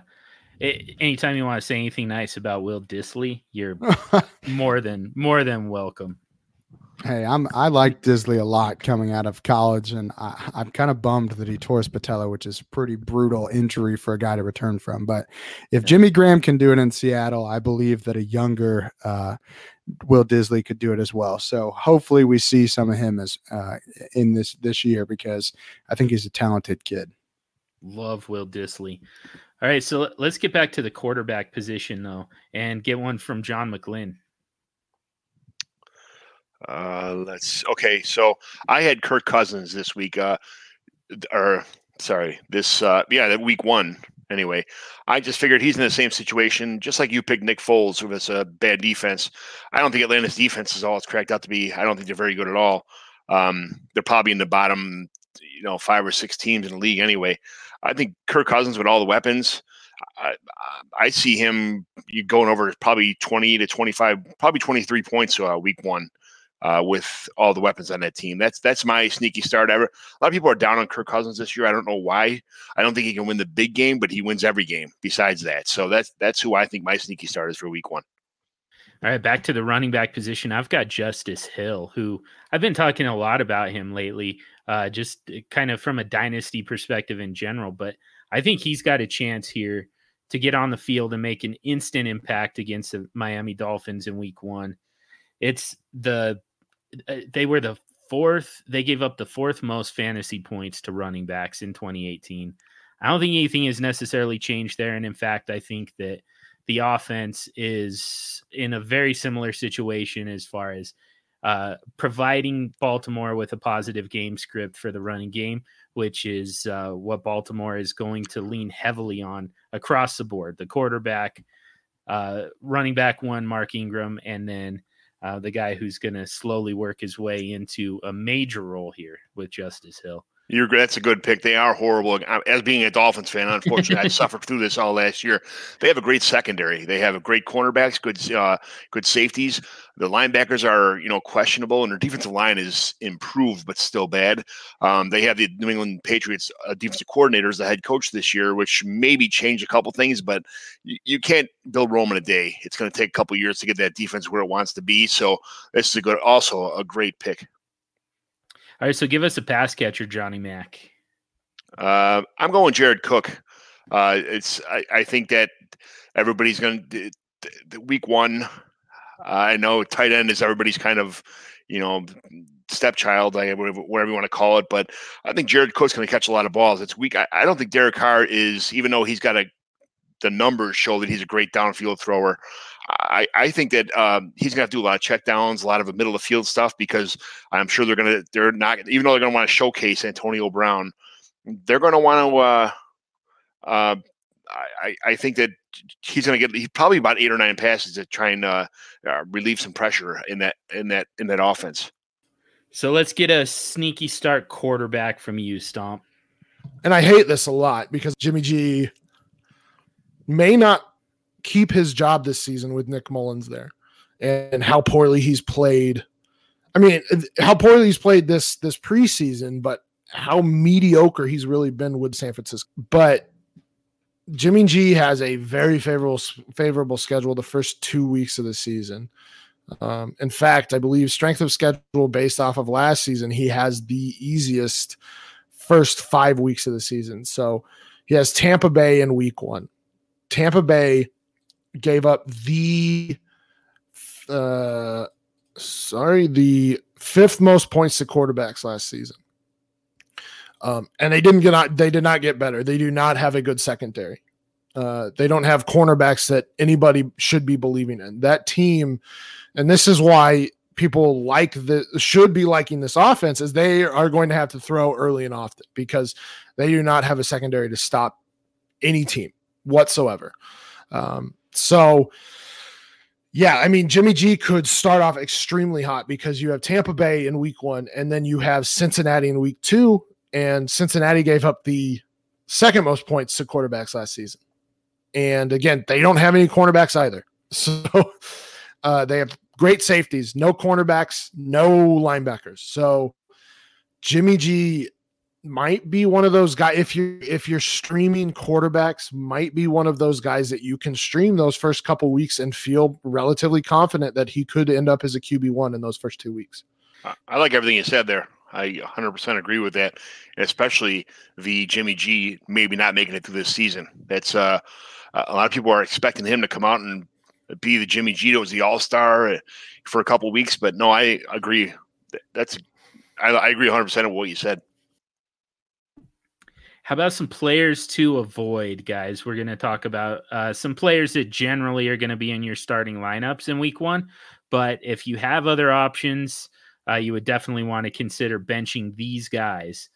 it, anytime you want to say anything nice about Will Dissly, you're more than more than welcome. Hey, I'm I like Dissly a lot coming out of college, and I, am kind of bummed that he tore his patella, which is a pretty brutal injury for a guy to return from. But if Jimmy Graham can do it in Seattle, I believe that a younger uh, Will Dissly could do it as well. So hopefully we see some of him as uh, in this this year because I think he's a talented kid. Love Will Dissly. All right, so let's get back to the quarterback position though, and get one from John McGlynn. Uh, let's okay. So I had Kirk Cousins this week. Uh, or sorry, this uh, yeah, week one. Anyway, I just figured he's in the same situation, just like you picked Nick Foles, who has a bad defense. I don't think Atlanta's defense is all it's cracked out to be. I don't think they're very good at all. Um, they're probably in the bottom, you know, five or six teams in the league anyway. I think Kirk Cousins with all the weapons, I, I see him going over probably 20 to 25, probably 23 points uh, week one uh, with all the weapons on that team. That's that's my sneaky start ever. A lot of people are down on Kirk Cousins this year. I don't know why. I don't think he can win the big game, but he wins every game besides that. So that's that's who I think my sneaky start is for week one. All right, back to the running back position. I've got Justice Hill, who I've been talking a lot about him lately, uh, just uh, kind of from a dynasty perspective in general. But I think he's got a chance here to get on the field and make an instant impact against the Miami Dolphins in week one. It's the uh, they were the fourth, they gave up the fourth most fantasy points to running backs in 2018. I don't think anything has necessarily changed there. And in fact, I think that the offense is in a very similar situation as far as uh, providing Baltimore with a positive game script for the running game, which is uh, what Baltimore is going to lean heavily on across the board. The quarterback, uh, running back one, Mark Ingram, and then uh, the guy who's going to slowly work his way into a major role here with Justice Hill. You're that's a good pick. They are horrible. As being a Dolphins fan, unfortunately, I suffered through this all last year. They have a great secondary. They have a great cornerbacks, good uh, good safeties. The linebackers are you know questionable, and their defensive line is improved but still bad. Um, they have the New England Patriots uh, defensive coordinator as the head coach this year, which maybe changed a couple things, but you, you can't build Rome in a day. It's going to take a couple years to get that defense where it wants to be. So this is a good, also a great pick. All right, so give us a pass catcher, Johnny Mack. Uh, I'm going Jared Cook. Uh, it's I, I, think that everybody's going to week one. I know tight end is everybody's kind of you know stepchild, whatever, you want to call it. But I think Jared Cook's going to catch a lot of balls. It's weak. I, I don't think Derek Carr is, even though he's got a the numbers show that he's a great downfield thrower. I, I think that um, he's going to do a lot of check downs, a lot of middle of the field stuff because I'm sure they're going to, they're not, even though they're going to want to showcase Antonio Brown, they're going to want to, uh, uh, I, I think that he's going to get he's probably about eight or nine passes to try and uh, uh, relieve some pressure in that in that in that offense. So let's get a sneaky start quarterback from you, Stomp. And I hate this a lot because Jimmy G may not keep his job this season with Nick Mullens there and how poorly he's played. I mean, how poorly he's played this this preseason, but how mediocre he's really been with San Francisco. But Jimmy G has a very favorable favorable schedule the first two weeks of the season. Um, in fact, I believe strength of schedule based off of last season, he has the easiest first five weeks of the season. So he has Tampa Bay in week one. Tampa Bay gave up the uh sorry, the fifth most points to quarterbacks last season. Um, and they didn't get out, they did not get better. They do not have a good secondary. Uh, they don't have cornerbacks that anybody should be believing in. That team, and this is why people like the should be liking this offense, is they are going to have to throw early and often because they do not have a secondary to stop any team whatsoever. Um, so, yeah, I mean, Jimmy G could start off extremely hot because you have Tampa Bay in week one, and then you have Cincinnati in week two, and Cincinnati gave up the second most points to quarterbacks last season. And again, they don't have any cornerbacks either. So uh, they have great safeties, no cornerbacks, no linebackers. So Jimmy G might be one of those guys if you if you're streaming quarterbacks might be one of those guys that you can stream those first couple weeks and feel relatively confident that he could end up as a QB1 in those first 2 weeks. I like everything you said there. I 100% agree with that, especially the Jimmy G maybe not making it through this season. That's uh a lot of people are expecting him to come out and be the Jimmy G that was the All-Star uh, for a couple weeks, but no, I agree. That's I, I agree 100% of what you said. How about some players to avoid, guys? We're going to talk about uh, some players that generally are going to be in your starting lineups in week one. But if you have other options, uh, you would definitely want to consider benching these guys.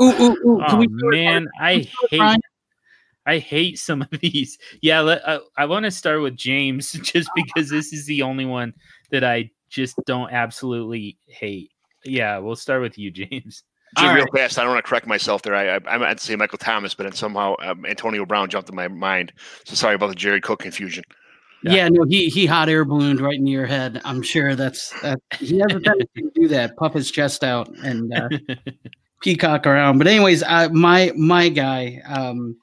Ooh, ooh, ooh. Oh, man, I hate. I hate some of these. Yeah, let, uh, I want to start with James just because this is the only one that I just don't absolutely hate. Yeah, we'll start with you, James. Jim, All real right. fast, I don't want to correct myself there. I, I, I meant to say Michael Thomas, but then somehow um, Antonio Brown jumped in my mind. So sorry about the Jerry Cook confusion. Yeah. no, he he hot air ballooned right into your head. I'm sure that's that. He has a tendency to do that, puff his chest out and uh, peacock around. But anyways, uh, my my guy, um,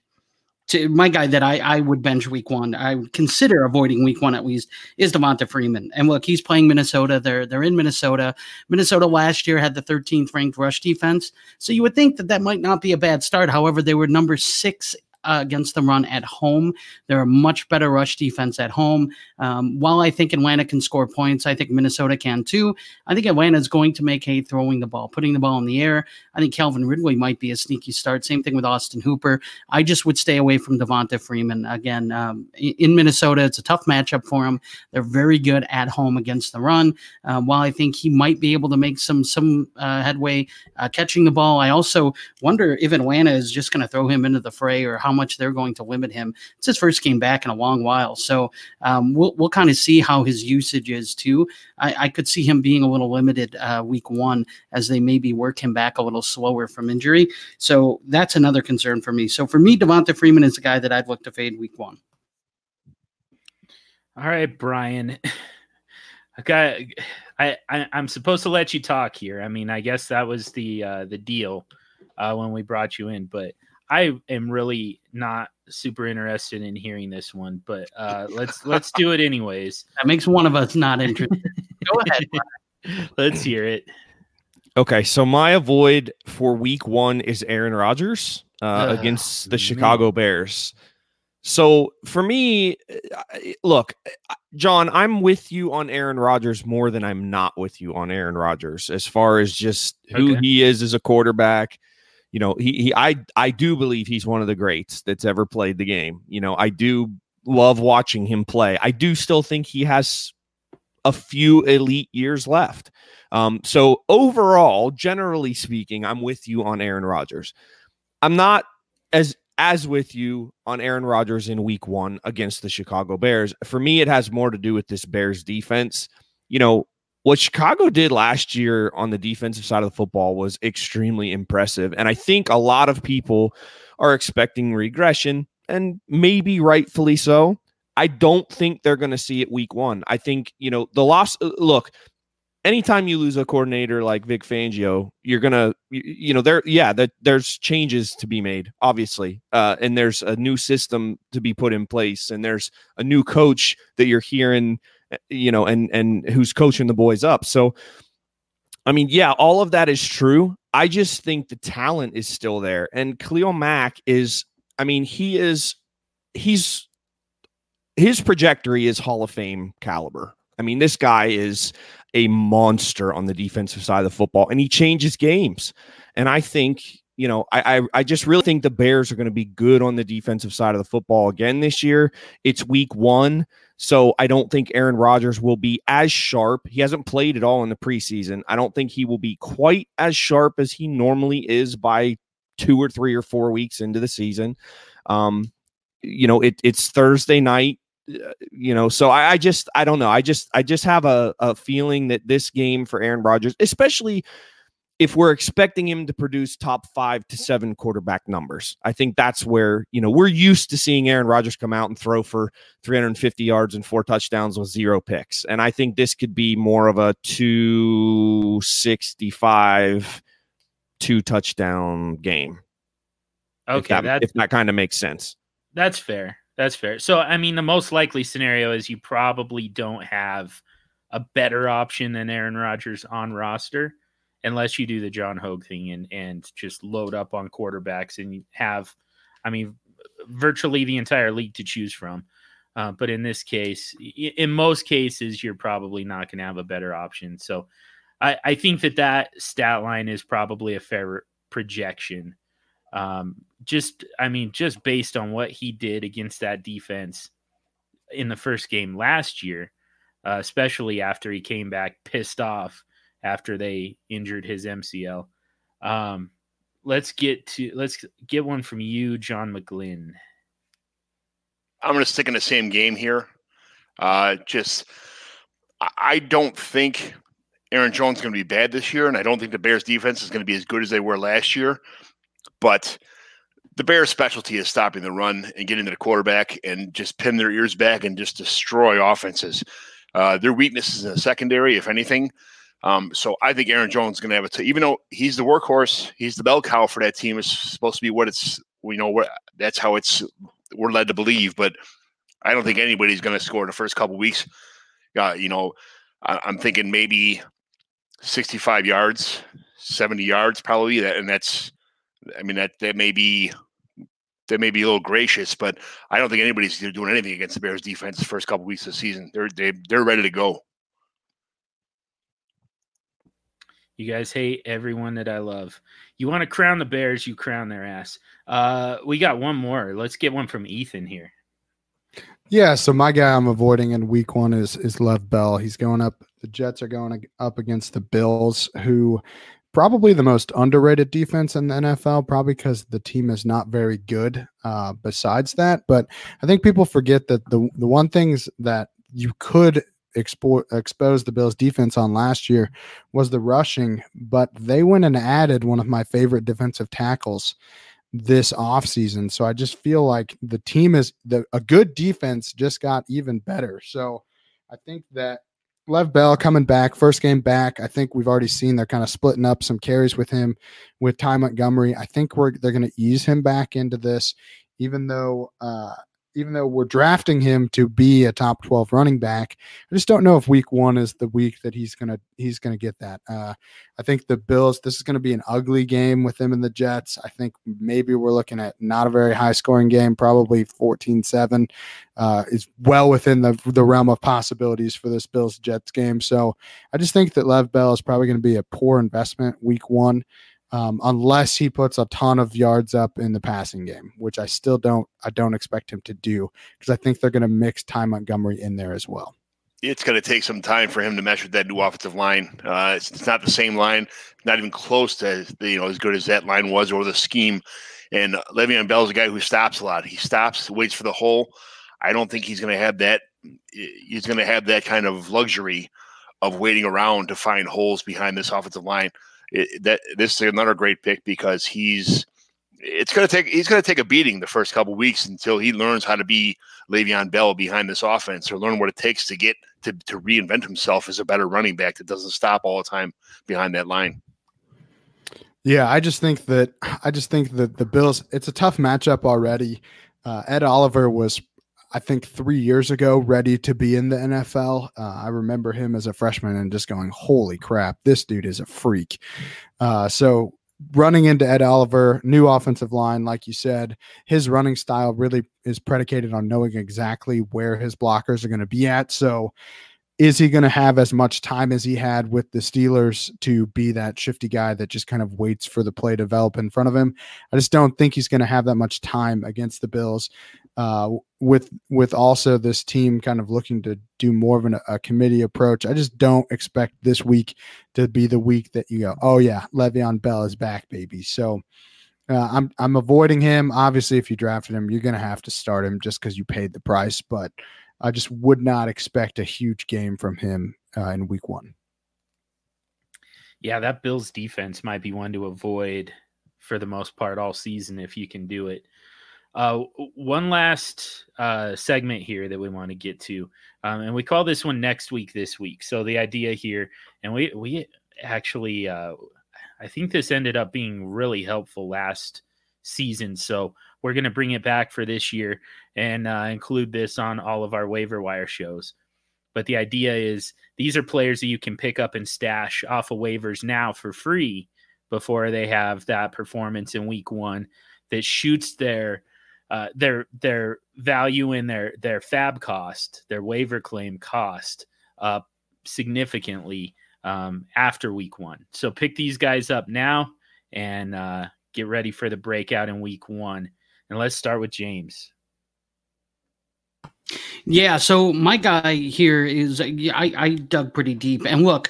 to my guy that I I would bench week one. I would consider avoiding week one at least is Devonta Freeman. And look, he's playing Minnesota. They're they're in Minnesota. Minnesota last year had the 13th ranked rush defense, so you would think that that might not be a bad start. However, they were number six. Against the run at home, they're a much better rush defense at home. Um, while I think Atlanta can score points, I think Minnesota can too. I think Atlanta is going to make hay throwing the ball, putting the ball in the air. I think Calvin Ridley might be a sneaky start. Same thing with Austin Hooper. I just would stay away from Devonta Freeman. Again, um, in Minnesota, it's a tough matchup for him. They're very good at home against the run. Uh, while I think he might be able to make some some uh, headway uh, catching the ball, I also wonder if Atlanta is just going to throw him into the fray or how much they're going to limit him. It's his first game back in a long while, so um, we'll we'll kind of see how his usage is too. I, I could see him being a little limited uh, week one as they maybe work him back a little slower from injury. So that's another concern for me. So for me, Devonta Freeman is the guy that I'd look to fade week one. All right, Brian. I got. I, I I'm supposed to let you talk here. I mean, I guess that was the uh, the deal uh, when we brought you in, but I am really not super interested in hearing this one. But uh, let's let's do it anyways. That makes one of us not interested. Go ahead. Let's hear it. Okay, so my avoid for week one is Aaron Rodgers uh, Ugh, against the man. Chicago Bears. So for me, uh, look, uh, John, I'm with you on Aaron Rodgers more than I'm not with you on Aaron Rodgers as far as just who Okay. he is as a quarterback. You know, he, he I I do believe he's one of the greats that's ever played the game. You know, I do love watching him play. I do still think he has a few elite years left. Um, so overall, generally speaking, I'm with you on Aaron Rodgers. I'm not as as with you on Aaron Rodgers in week one against the Chicago Bears. For me, it has more to do with this Bears defense. You know, what Chicago did last year on the defensive side of the football was extremely impressive. And I think a lot of people are expecting regression, and maybe rightfully so. I don't think they're going to see it week one. I think, you know, the loss, uh, look, anytime you lose a coordinator like Vic Fangio, you're gonna, you, you know, there, yeah, that there's changes to be made, obviously, uh, and there's a new system to be put in place, and there's a new coach that you're hearing, you know, and and who's coaching the boys up. So, I mean, yeah, all of that is true. I just think the talent is still there, and Khalil Mack is, I mean, he is, he's his trajectory is Hall of Fame caliber. I mean, this guy is a monster on the defensive side of the football, and he changes games. And I think, you know, I I, I just really think the Bears are going to be good on the defensive side of the football again this year. It's week one. So I don't think Aaron Rodgers will be as sharp. He hasn't played at all in the preseason. I don't think he will be quite as sharp as he normally is by two or three or four weeks into the season. Um, you know, it, it's Thursday night uh, you know so I, I just i don't know i just i just have a, a feeling that this game for aaron rodgers especially if we're expecting him to produce top five to seven quarterback numbers i think that's where you know we're used to seeing aaron rodgers come out and throw for 350 yards and four touchdowns with zero picks and i think this could be more of a 265 two touchdown game if Okay, that, that's if that kind of makes sense That's fair. That's fair. So, I mean, the most likely scenario is you probably don't have a better option than Aaron Rodgers on roster, unless you do the John Hogue thing and and just load up on quarterbacks and have, I mean, virtually the entire league to choose from. Uh, but in this case, in most cases, you're probably not going to have a better option. So, I, I think that that stat line is probably a fair projection. Um, just, I mean, just based on what he did against that defense in the first game last year, uh, especially after he came back pissed off after they injured his MCL. Um, let's get to let's get one from you, John McGlynn. I'm going to stick in the same game here. Uh, just, I- don't think Aaron Jones is going to be bad this year, and I don't think the Bears defense is going to be as good as they were last year. But the Bears' specialty is stopping the run and getting to the quarterback and just pin their ears back and just destroy offenses. Uh, their weakness is in the secondary, if anything. Um, so I think Aaron Jones is going to have a t- even though he's the workhorse, he's the bell cow for that team. It's supposed to be what it's we know what that's how it's we're led to believe. But I don't think anybody's going to score the first couple weeks. Uh, you know, I, I'm thinking maybe 65 yards, 70 yards probably. That and that's I mean that that may be that may be a little gracious, but I don't think anybody's doing anything against the Bears defense the first couple weeks of the season. They're they, they're ready to go. You guys hate everyone that I love. You want to crown the Bears, you crown their ass. Uh, we got one more. Let's get one from Ethan here. Yeah, so my guy I'm avoiding in week one is is Lev Bell. He's going up. The Jets are going up against the Bills, who probably the most underrated defense in the NFL, probably because the team is not very good. Uh, besides that, but I think people forget that the the one things that you could expo- expose the Bills defense on last year was the rushing, but they went and added one of my favorite defensive tackles this offseason. So I just feel like the team is the a good defense just got even better. So I think that Lev Bell coming back, first game back. I think we've already seen they're kind of splitting up some carries with him with Ty Montgomery. I think we're they're going to ease him back into this, even though uh, even though we're drafting him to be a top 12 running back i just don't know if week one is the week that he's gonna he's gonna get that. Uh, i think the bills this is gonna be an ugly game with them and the jets. I think maybe we're looking at not a very high scoring game probably 14-7 uh, is well within the, the realm of possibilities for this bills jets game. So i just think that lev bell is probably to be a poor investment week one um, unless he puts a ton of yards up in the passing game, which I still don't I don't expect him to do because I think they're going to mix Ty Montgomery in there as well. It's going to take some time for him to mesh with that new offensive line. Uh, it's, it's, not the same line, not even close to you know as good as that line was or the scheme. And Le'Veon Bell is a guy who stops a lot. He stops, waits for the hole. I don't think he's going to have that. He's going to have that kind of luxury of waiting around to find holes behind this offensive line it, that this is another great pick because he's it's going to take he's going to take a beating the first couple weeks until he learns how to be Le'Veon Bell behind this offense or learn what it takes to get to, to reinvent himself as a better running back that doesn't stop all the time behind that line. Yeah, I just think that I just think that the Bills it's a tough matchup already. Uh, Ed Oliver was I think three years ago, ready to be in the NFL. Uh, I remember him as a freshman and just going, "Holy crap, this dude is a freak!" Uh, so running into Ed Oliver, new offensive line, like you said, his running style really is predicated on knowing exactly where his blockers are going to be at. So is he going to have as much time as he had with the Steelers to be that shifty guy that just kind of waits for the play to develop in front of him? I just don't think he's going to have that much time against the Bills. Uh, with with also this team kind of looking to do more of an, a committee approach, I just don't expect this week to be the week that you go, oh yeah, Le'Veon Bell is back, baby. So uh, I'm I'm avoiding him. Obviously, if you drafted him, you're going to have to start him just because you paid the price, but. I just would not expect a huge game from him uh, in week one. Yeah, that Bills defense might be one to avoid for the most part all season if you can do it. Uh, one last uh, segment here that we want to get to, um, and we call this one next week. This week, so the idea here, and we we actually, uh, I think this ended up being really helpful last season. So we're going to bring it back for this year and uh, include this on all of our waiver wire shows. But the idea is these are players that you can pick up and stash off of waivers now for free before they have that performance in week one that shoots their uh, their their value in their their FAAB cost, their waiver claim cost up significantly um, after week one. So pick these guys up now and uh, get ready for the breakout in week one. And let's start with James. Yeah, so my guy here is I, I dug pretty deep, and look,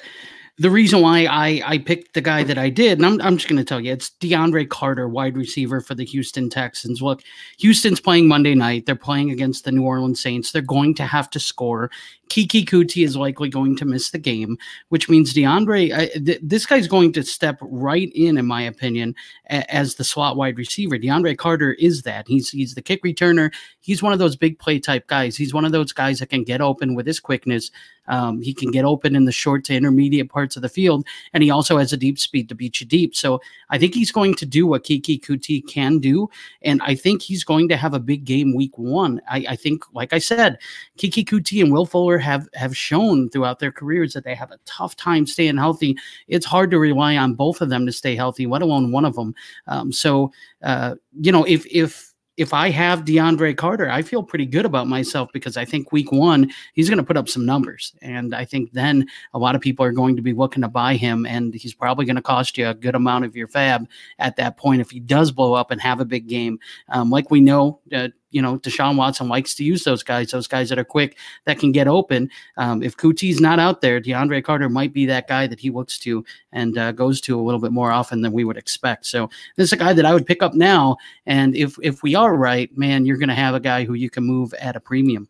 the reason why I, I picked the guy that I did, and I'm, I'm just going to tell you, it's DeAndre Carter, wide receiver for the Houston Texans. Look, Houston's playing Monday night. They're playing against the New Orleans Saints. They're going to have to score. Keke Coutee is likely going to miss the game, which means DeAndre, I, th- this guy's going to step right in, in my opinion, a- as the slot wide receiver. DeAndre Carter is that. He's he's the kick returner. He's one of those big play type guys. He's one of those guys that can get open with his quickness. Um, he can get open in the short to intermediate parts of the field, and he also has a deep speed to beat you deep. So I think he's going to do what Keke Coutee can do, and I think he's going to have a big game week one. I, I think, like I said, Keke Coutee and Will Fuller have have shown throughout their careers that they have a tough time staying healthy. It's hard to rely on both of them to stay healthy, let alone one of them. Um, so uh, you know, if if if I have DeAndre Carter, I feel pretty good about myself because I think week one, he's going to put up some numbers. And I think then a lot of people are going to be looking to buy him. And he's probably going to cost you a good amount of your FAAB at that point if he does blow up and have a big game. Um, like we know, uh, you know, Deshaun Watson likes to use those guys, those guys that are quick, that can get open. Um, if Coutee's not out there, DeAndre Carter might be that guy that he looks to and uh, goes to a little bit more often than we would expect. So this is a guy that I would pick up now. And if if we are right, man, you're going to have a guy who you can move at a premium.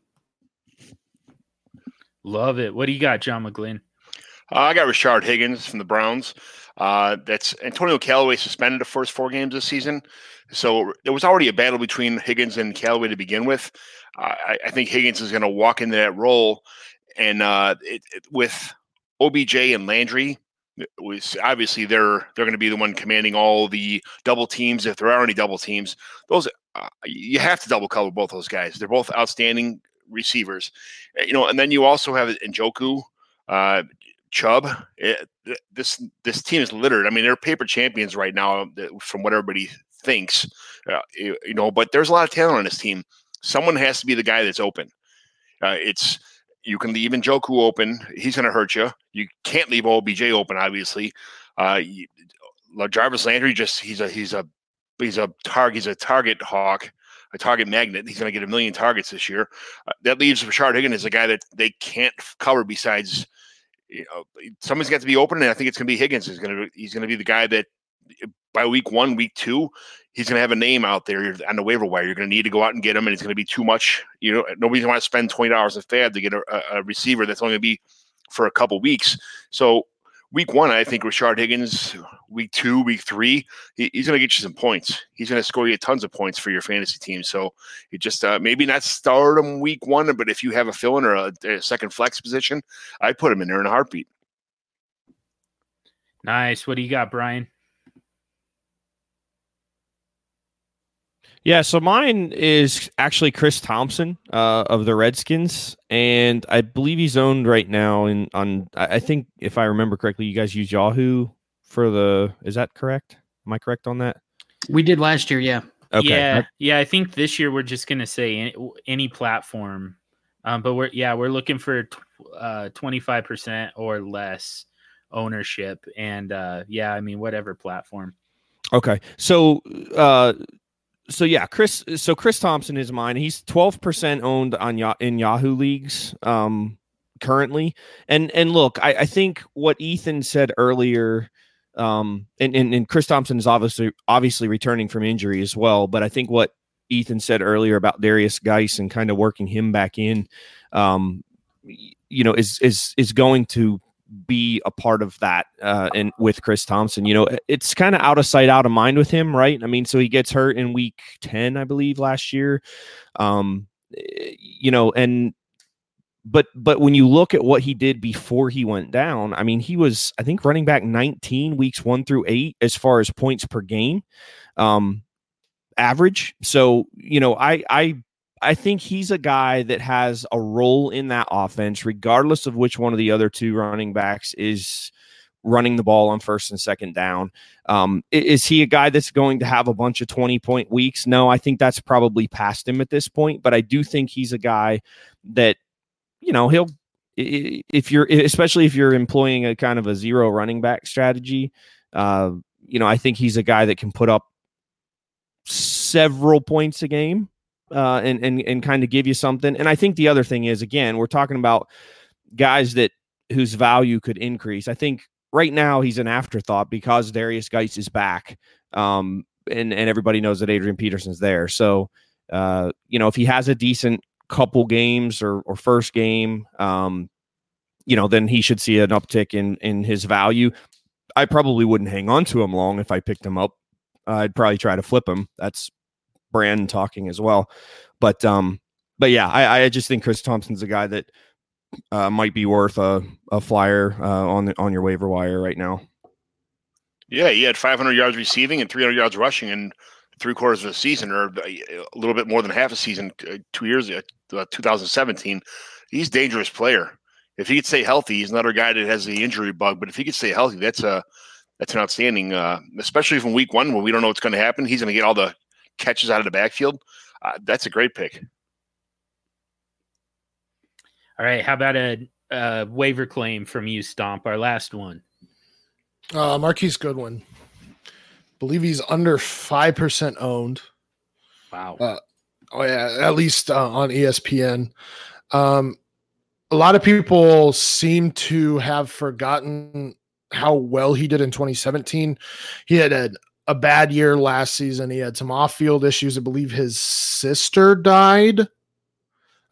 Love it. What do you got, John McGlynn? Uh, I got Rashard Higgins from the Browns. Uh, that's Antonio Callaway suspended the first four games this season. So there was already a battle between Higgins and Callaway to begin with. Uh, I, I, think Higgins is going to walk into that role, and uh, it, it, with OBJ and Landry, was obviously they're they're going to be the one commanding all the double teams if there are any double teams. Those uh, you have to double cover both those guys. They're both outstanding receivers, you know. And then you also have Njoku, uh, Chubb. It, this this team is littered. I mean, they're paper champions right now, from what everybody thinks, uh, you, you, know. But there's a lot of talent on this team. Someone has to be the guy that's open. Uh, it's you can leave Njoku open. He's going to hurt you. You can't leave OBJ open, obviously. Uh, you, Jarvis Landry just he's a he's a he's a target he's a target hawk, a target magnet. He's going to get a million targets this year. Uh, that leaves Rashard Higgins as a guy that they can't cover besides you know someone's got to be open, and I think it's going to be Higgins. Is going to he's going to be the guy that eh, by week one, week two, he's going to have a name out there on the waiver wire. You're going to need to go out and get him, and it's going to be too much. You know, nobody's going to want to spend twenty dollars a FAAB to get a, a, receiver that's only going to be for a couple weeks. So week one, I think Rashard Higgins. Week two, week three, he, he's going to get you some points. He's going to score you tons of points for your fantasy team. So you just uh, maybe not start him week one, but if you have a fill in or a, a second flex position, I put him in there in a heartbeat. Nice. What do you got, Brian? Yeah, so mine is actually Chris Thompson uh, of the Redskins, and I believe he's owned right now in on. I think if I remember correctly, you guys use Yahoo for the. Is that correct? Am I correct on that? We did last year, yeah. Okay. Yeah, yeah. I think this year we're just gonna say any, any platform, um, but we're yeah we're looking for uh, twenty five percent or less ownership, and uh, yeah, I mean whatever platform. Okay, so uh, so yeah, Chris. So Chris Thompson is mine. He's twelve percent owned on in Yahoo leagues um, currently. And and look, I, I think what Ethan said earlier, um, and, and and Chris Thompson is obviously obviously returning from injury as well. But I think what Ethan said earlier about Derrius Guice and kind of working him back in, um, you know, is is is going to be a part of that uh, and with Chris Thompson. You know, it's kind of out of sight, out of mind with him, right? I mean, so he gets hurt in week 10, I believe, last year. Um, you know, and but but when you look at what he did before he went down, I mean, he was I think running back 19 weeks 1 through 8 as far as points per game. Um average. So, you know, I I I think he's a guy that has a role in that offense, regardless of which one of the other two running backs is running the ball on first and second down. Um, is he a guy that's going to have a bunch of 20 point weeks? No, I think that's probably past him at this point, but I do think he's a guy that, you know, he'll, if you're, especially if you're employing a kind of a zero running back strategy, uh, you know, I think he's a guy that can put up several points a game uh, and and and kind of give you something. And I think the other thing is again, we're talking about guys that whose value could increase. I think right now he's an afterthought because Derrius Guice is back. Um, and, and everybody knows that Adrian Peterson's there. So, uh, you know, if he has a decent couple games or, or first game, um, you know, then he should see an uptick in in his value. I probably wouldn't hang on to him long if I picked him up. I'd probably try to flip him. That's Brandon talking as well. But um, but yeah, I, I just think Chris Thompson's a guy that uh, might be worth a, a flyer uh, on the, on your waiver wire right now. Yeah, he had 500 yards receiving and 300 yards rushing in three quarters of the season, or a little bit more than half a season, uh, two years, uh, 2017. He's a dangerous player. If he could stay healthy, he's another guy that has the injury bug. But if he could stay healthy, that's a that's an outstanding, uh, especially from week one when we don't know what's going to happen. He's going to get all the catches out of the backfield. Uh, that's a great pick. All right, how about a, a waiver claim from you, Stomp? Our last one. Uh, Marquise Goodwin. Believe he's under five percent owned. Wow. Uh, oh yeah, at least uh, on ESPN. Um, a lot of people seem to have forgotten how well he did in 2017. He had a, a bad year last season. He had some off-field issues. I believe his sister died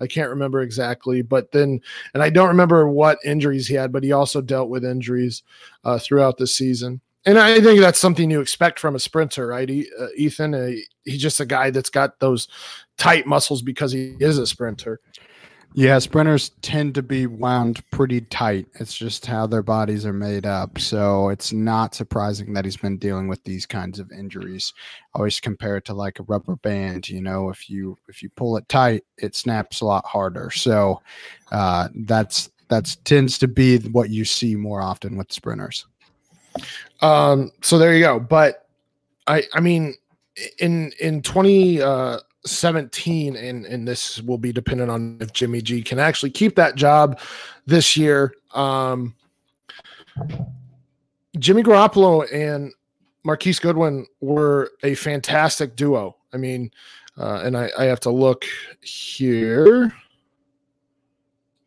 I can't remember exactly, but then, and I don't remember what injuries he had, but he also dealt with injuries uh, throughout the season. And I think that's something you expect from a sprinter, right? He, uh, Ethan, uh, he's just a guy that's got those tight muscles because he is a sprinter. Yeah, sprinters tend to be wound pretty tight. It's just how their bodies are made up. So it's not surprising that he's been dealing with these kinds of injuries. Always compare it to like a rubber band. You know, if you if you pull it tight, it snaps a lot harder. So uh, that's that's tends to be what you see more often with sprinters. Um, so there you go. But I I mean in in 20 uh 17 and and this will be dependent on if Jimmy G can actually keep that job this year. Um Jimmy Garoppolo and Marquise Goodwin were a fantastic duo. I mean, uh, and I, I have to look here.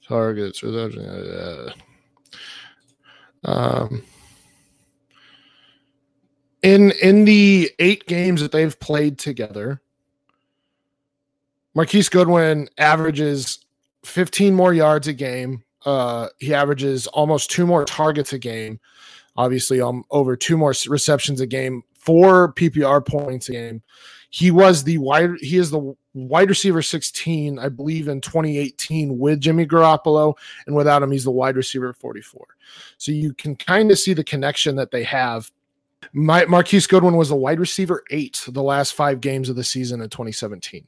Targets. Uh, um, in in the eight games that they've played together, Marquise Goodwin averages 15 more yards a game. Uh, he averages almost two more targets a game. Obviously, um, over two more receptions a game, four PPR points a game. He was the wide. He is the wide receiver 16, I believe, in 2018 with Jimmy Garoppolo, and without him, he's the wide receiver 44. So you can kind of see the connection that they have. My, Marquise Goodwin was the wide receiver eight the last five games of the season in 2017.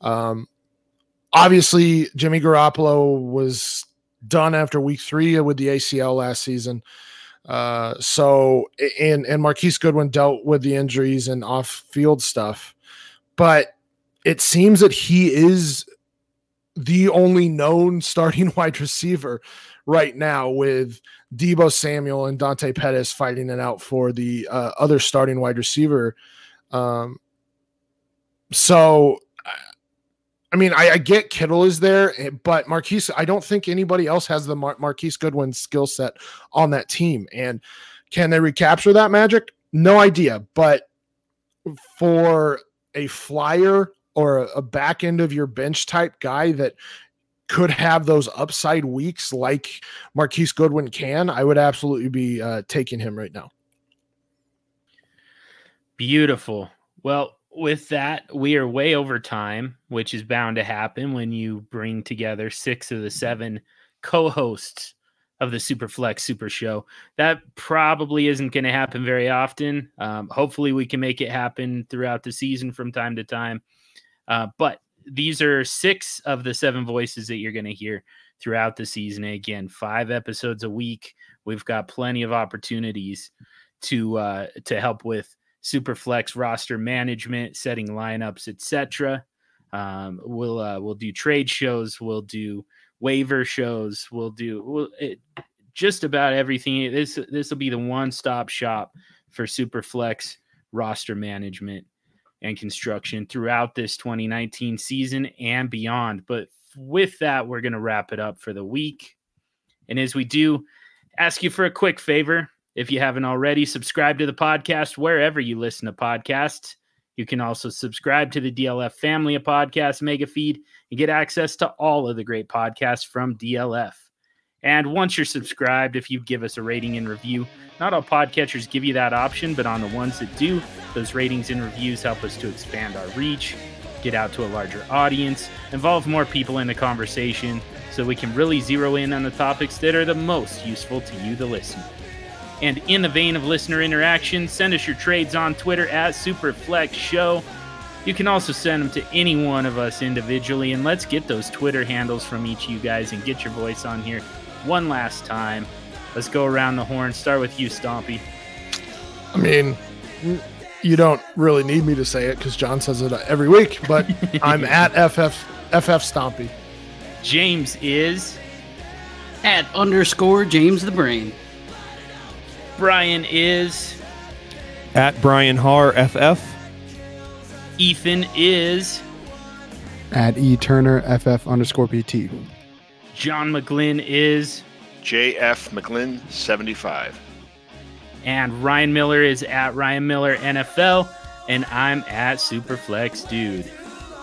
Um, obviously, Jimmy Garoppolo was done after week three with the ACL last season. Uh, so and and Marquise Goodwin dealt with the injuries and off field stuff, but it seems that he is the only known starting wide receiver right now with Deebo Samuel and Dante Pettis fighting it out for the uh, other starting wide receiver. Um, so I mean, I, I, get Kittle is there, eh, but Marquise, I don't think anybody else has the Mar- Marquise Goodwin skill set on that team. And can they recapture that magic? No idea. But for a flyer or a back end of your bench type guy that could have those upside weeks like Marquise Goodwin can, I would absolutely be uh, taking him right now. Beautiful. Well, with that, we are way over time, which is bound to happen when you bring together six of the seven co hosts of the Superflex Super Show. That probably isn't going to happen very often. Um, hopefully, we can make it happen throughout the season from time to time. Uh, but these are six of the seven voices that you're going to hear throughout the season. Again, five episodes a week. We've got plenty of opportunities to uh, to help with Superflex roster management, setting lineups, etc. Um, we'll uh, we'll do trade shows, we'll do waiver shows, we'll do we'll, it, just about everything. This this will be the one stop shop for Superflex roster management and construction throughout this 2019 season and beyond. But with that, we're going to wrap it up for the week. And as we do, ask you for a quick favor. If you haven't already, subscribe to the podcast wherever you listen to podcasts. You can also subscribe to the DLF family of podcasts mega feed and get access to all of the great podcasts from DLF. And once you're subscribed, if you give us a rating and review, not all podcatchers give you that option, but on the ones that do, those ratings and reviews help us to expand our reach, get out to a larger audience, involve more people in the conversation, so we can really zero in on the topics that are the most useful to you, the listener. And in the vein of listener interaction, send us your trades on Twitter at Superflex Show. You can also send them to any one of us individually, and let's get those Twitter handles from each of you guys and get your voice on here one last time. Let's go around the horn. Start with you, Stompy. I mean, you don't really need me to say it because John says it uh, every week, but I'm at FF FF Stompy. James is At underscore James the Brain. Brian is At Brian Haar FF. Ethan is At E Turner FF underscore PT. John McGlynn is JF McGlynn 75. and Ryan Miller is at Ryan Miller NFL and I'm at Superflex Dude.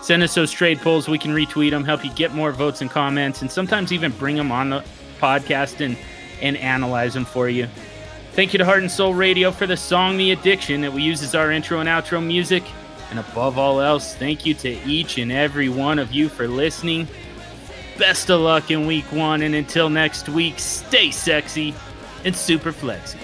Send us those trade polls. We can retweet them, help you get more votes and comments, and sometimes even bring them on the podcast and, and analyze them for you. Thank you to Heart and Soul Radio for the song The Addiction that we use as our intro and outro music. And above all else, thank you to each and every one of you for listening. Best of luck in week one, and until next week, stay sexy and super flexy.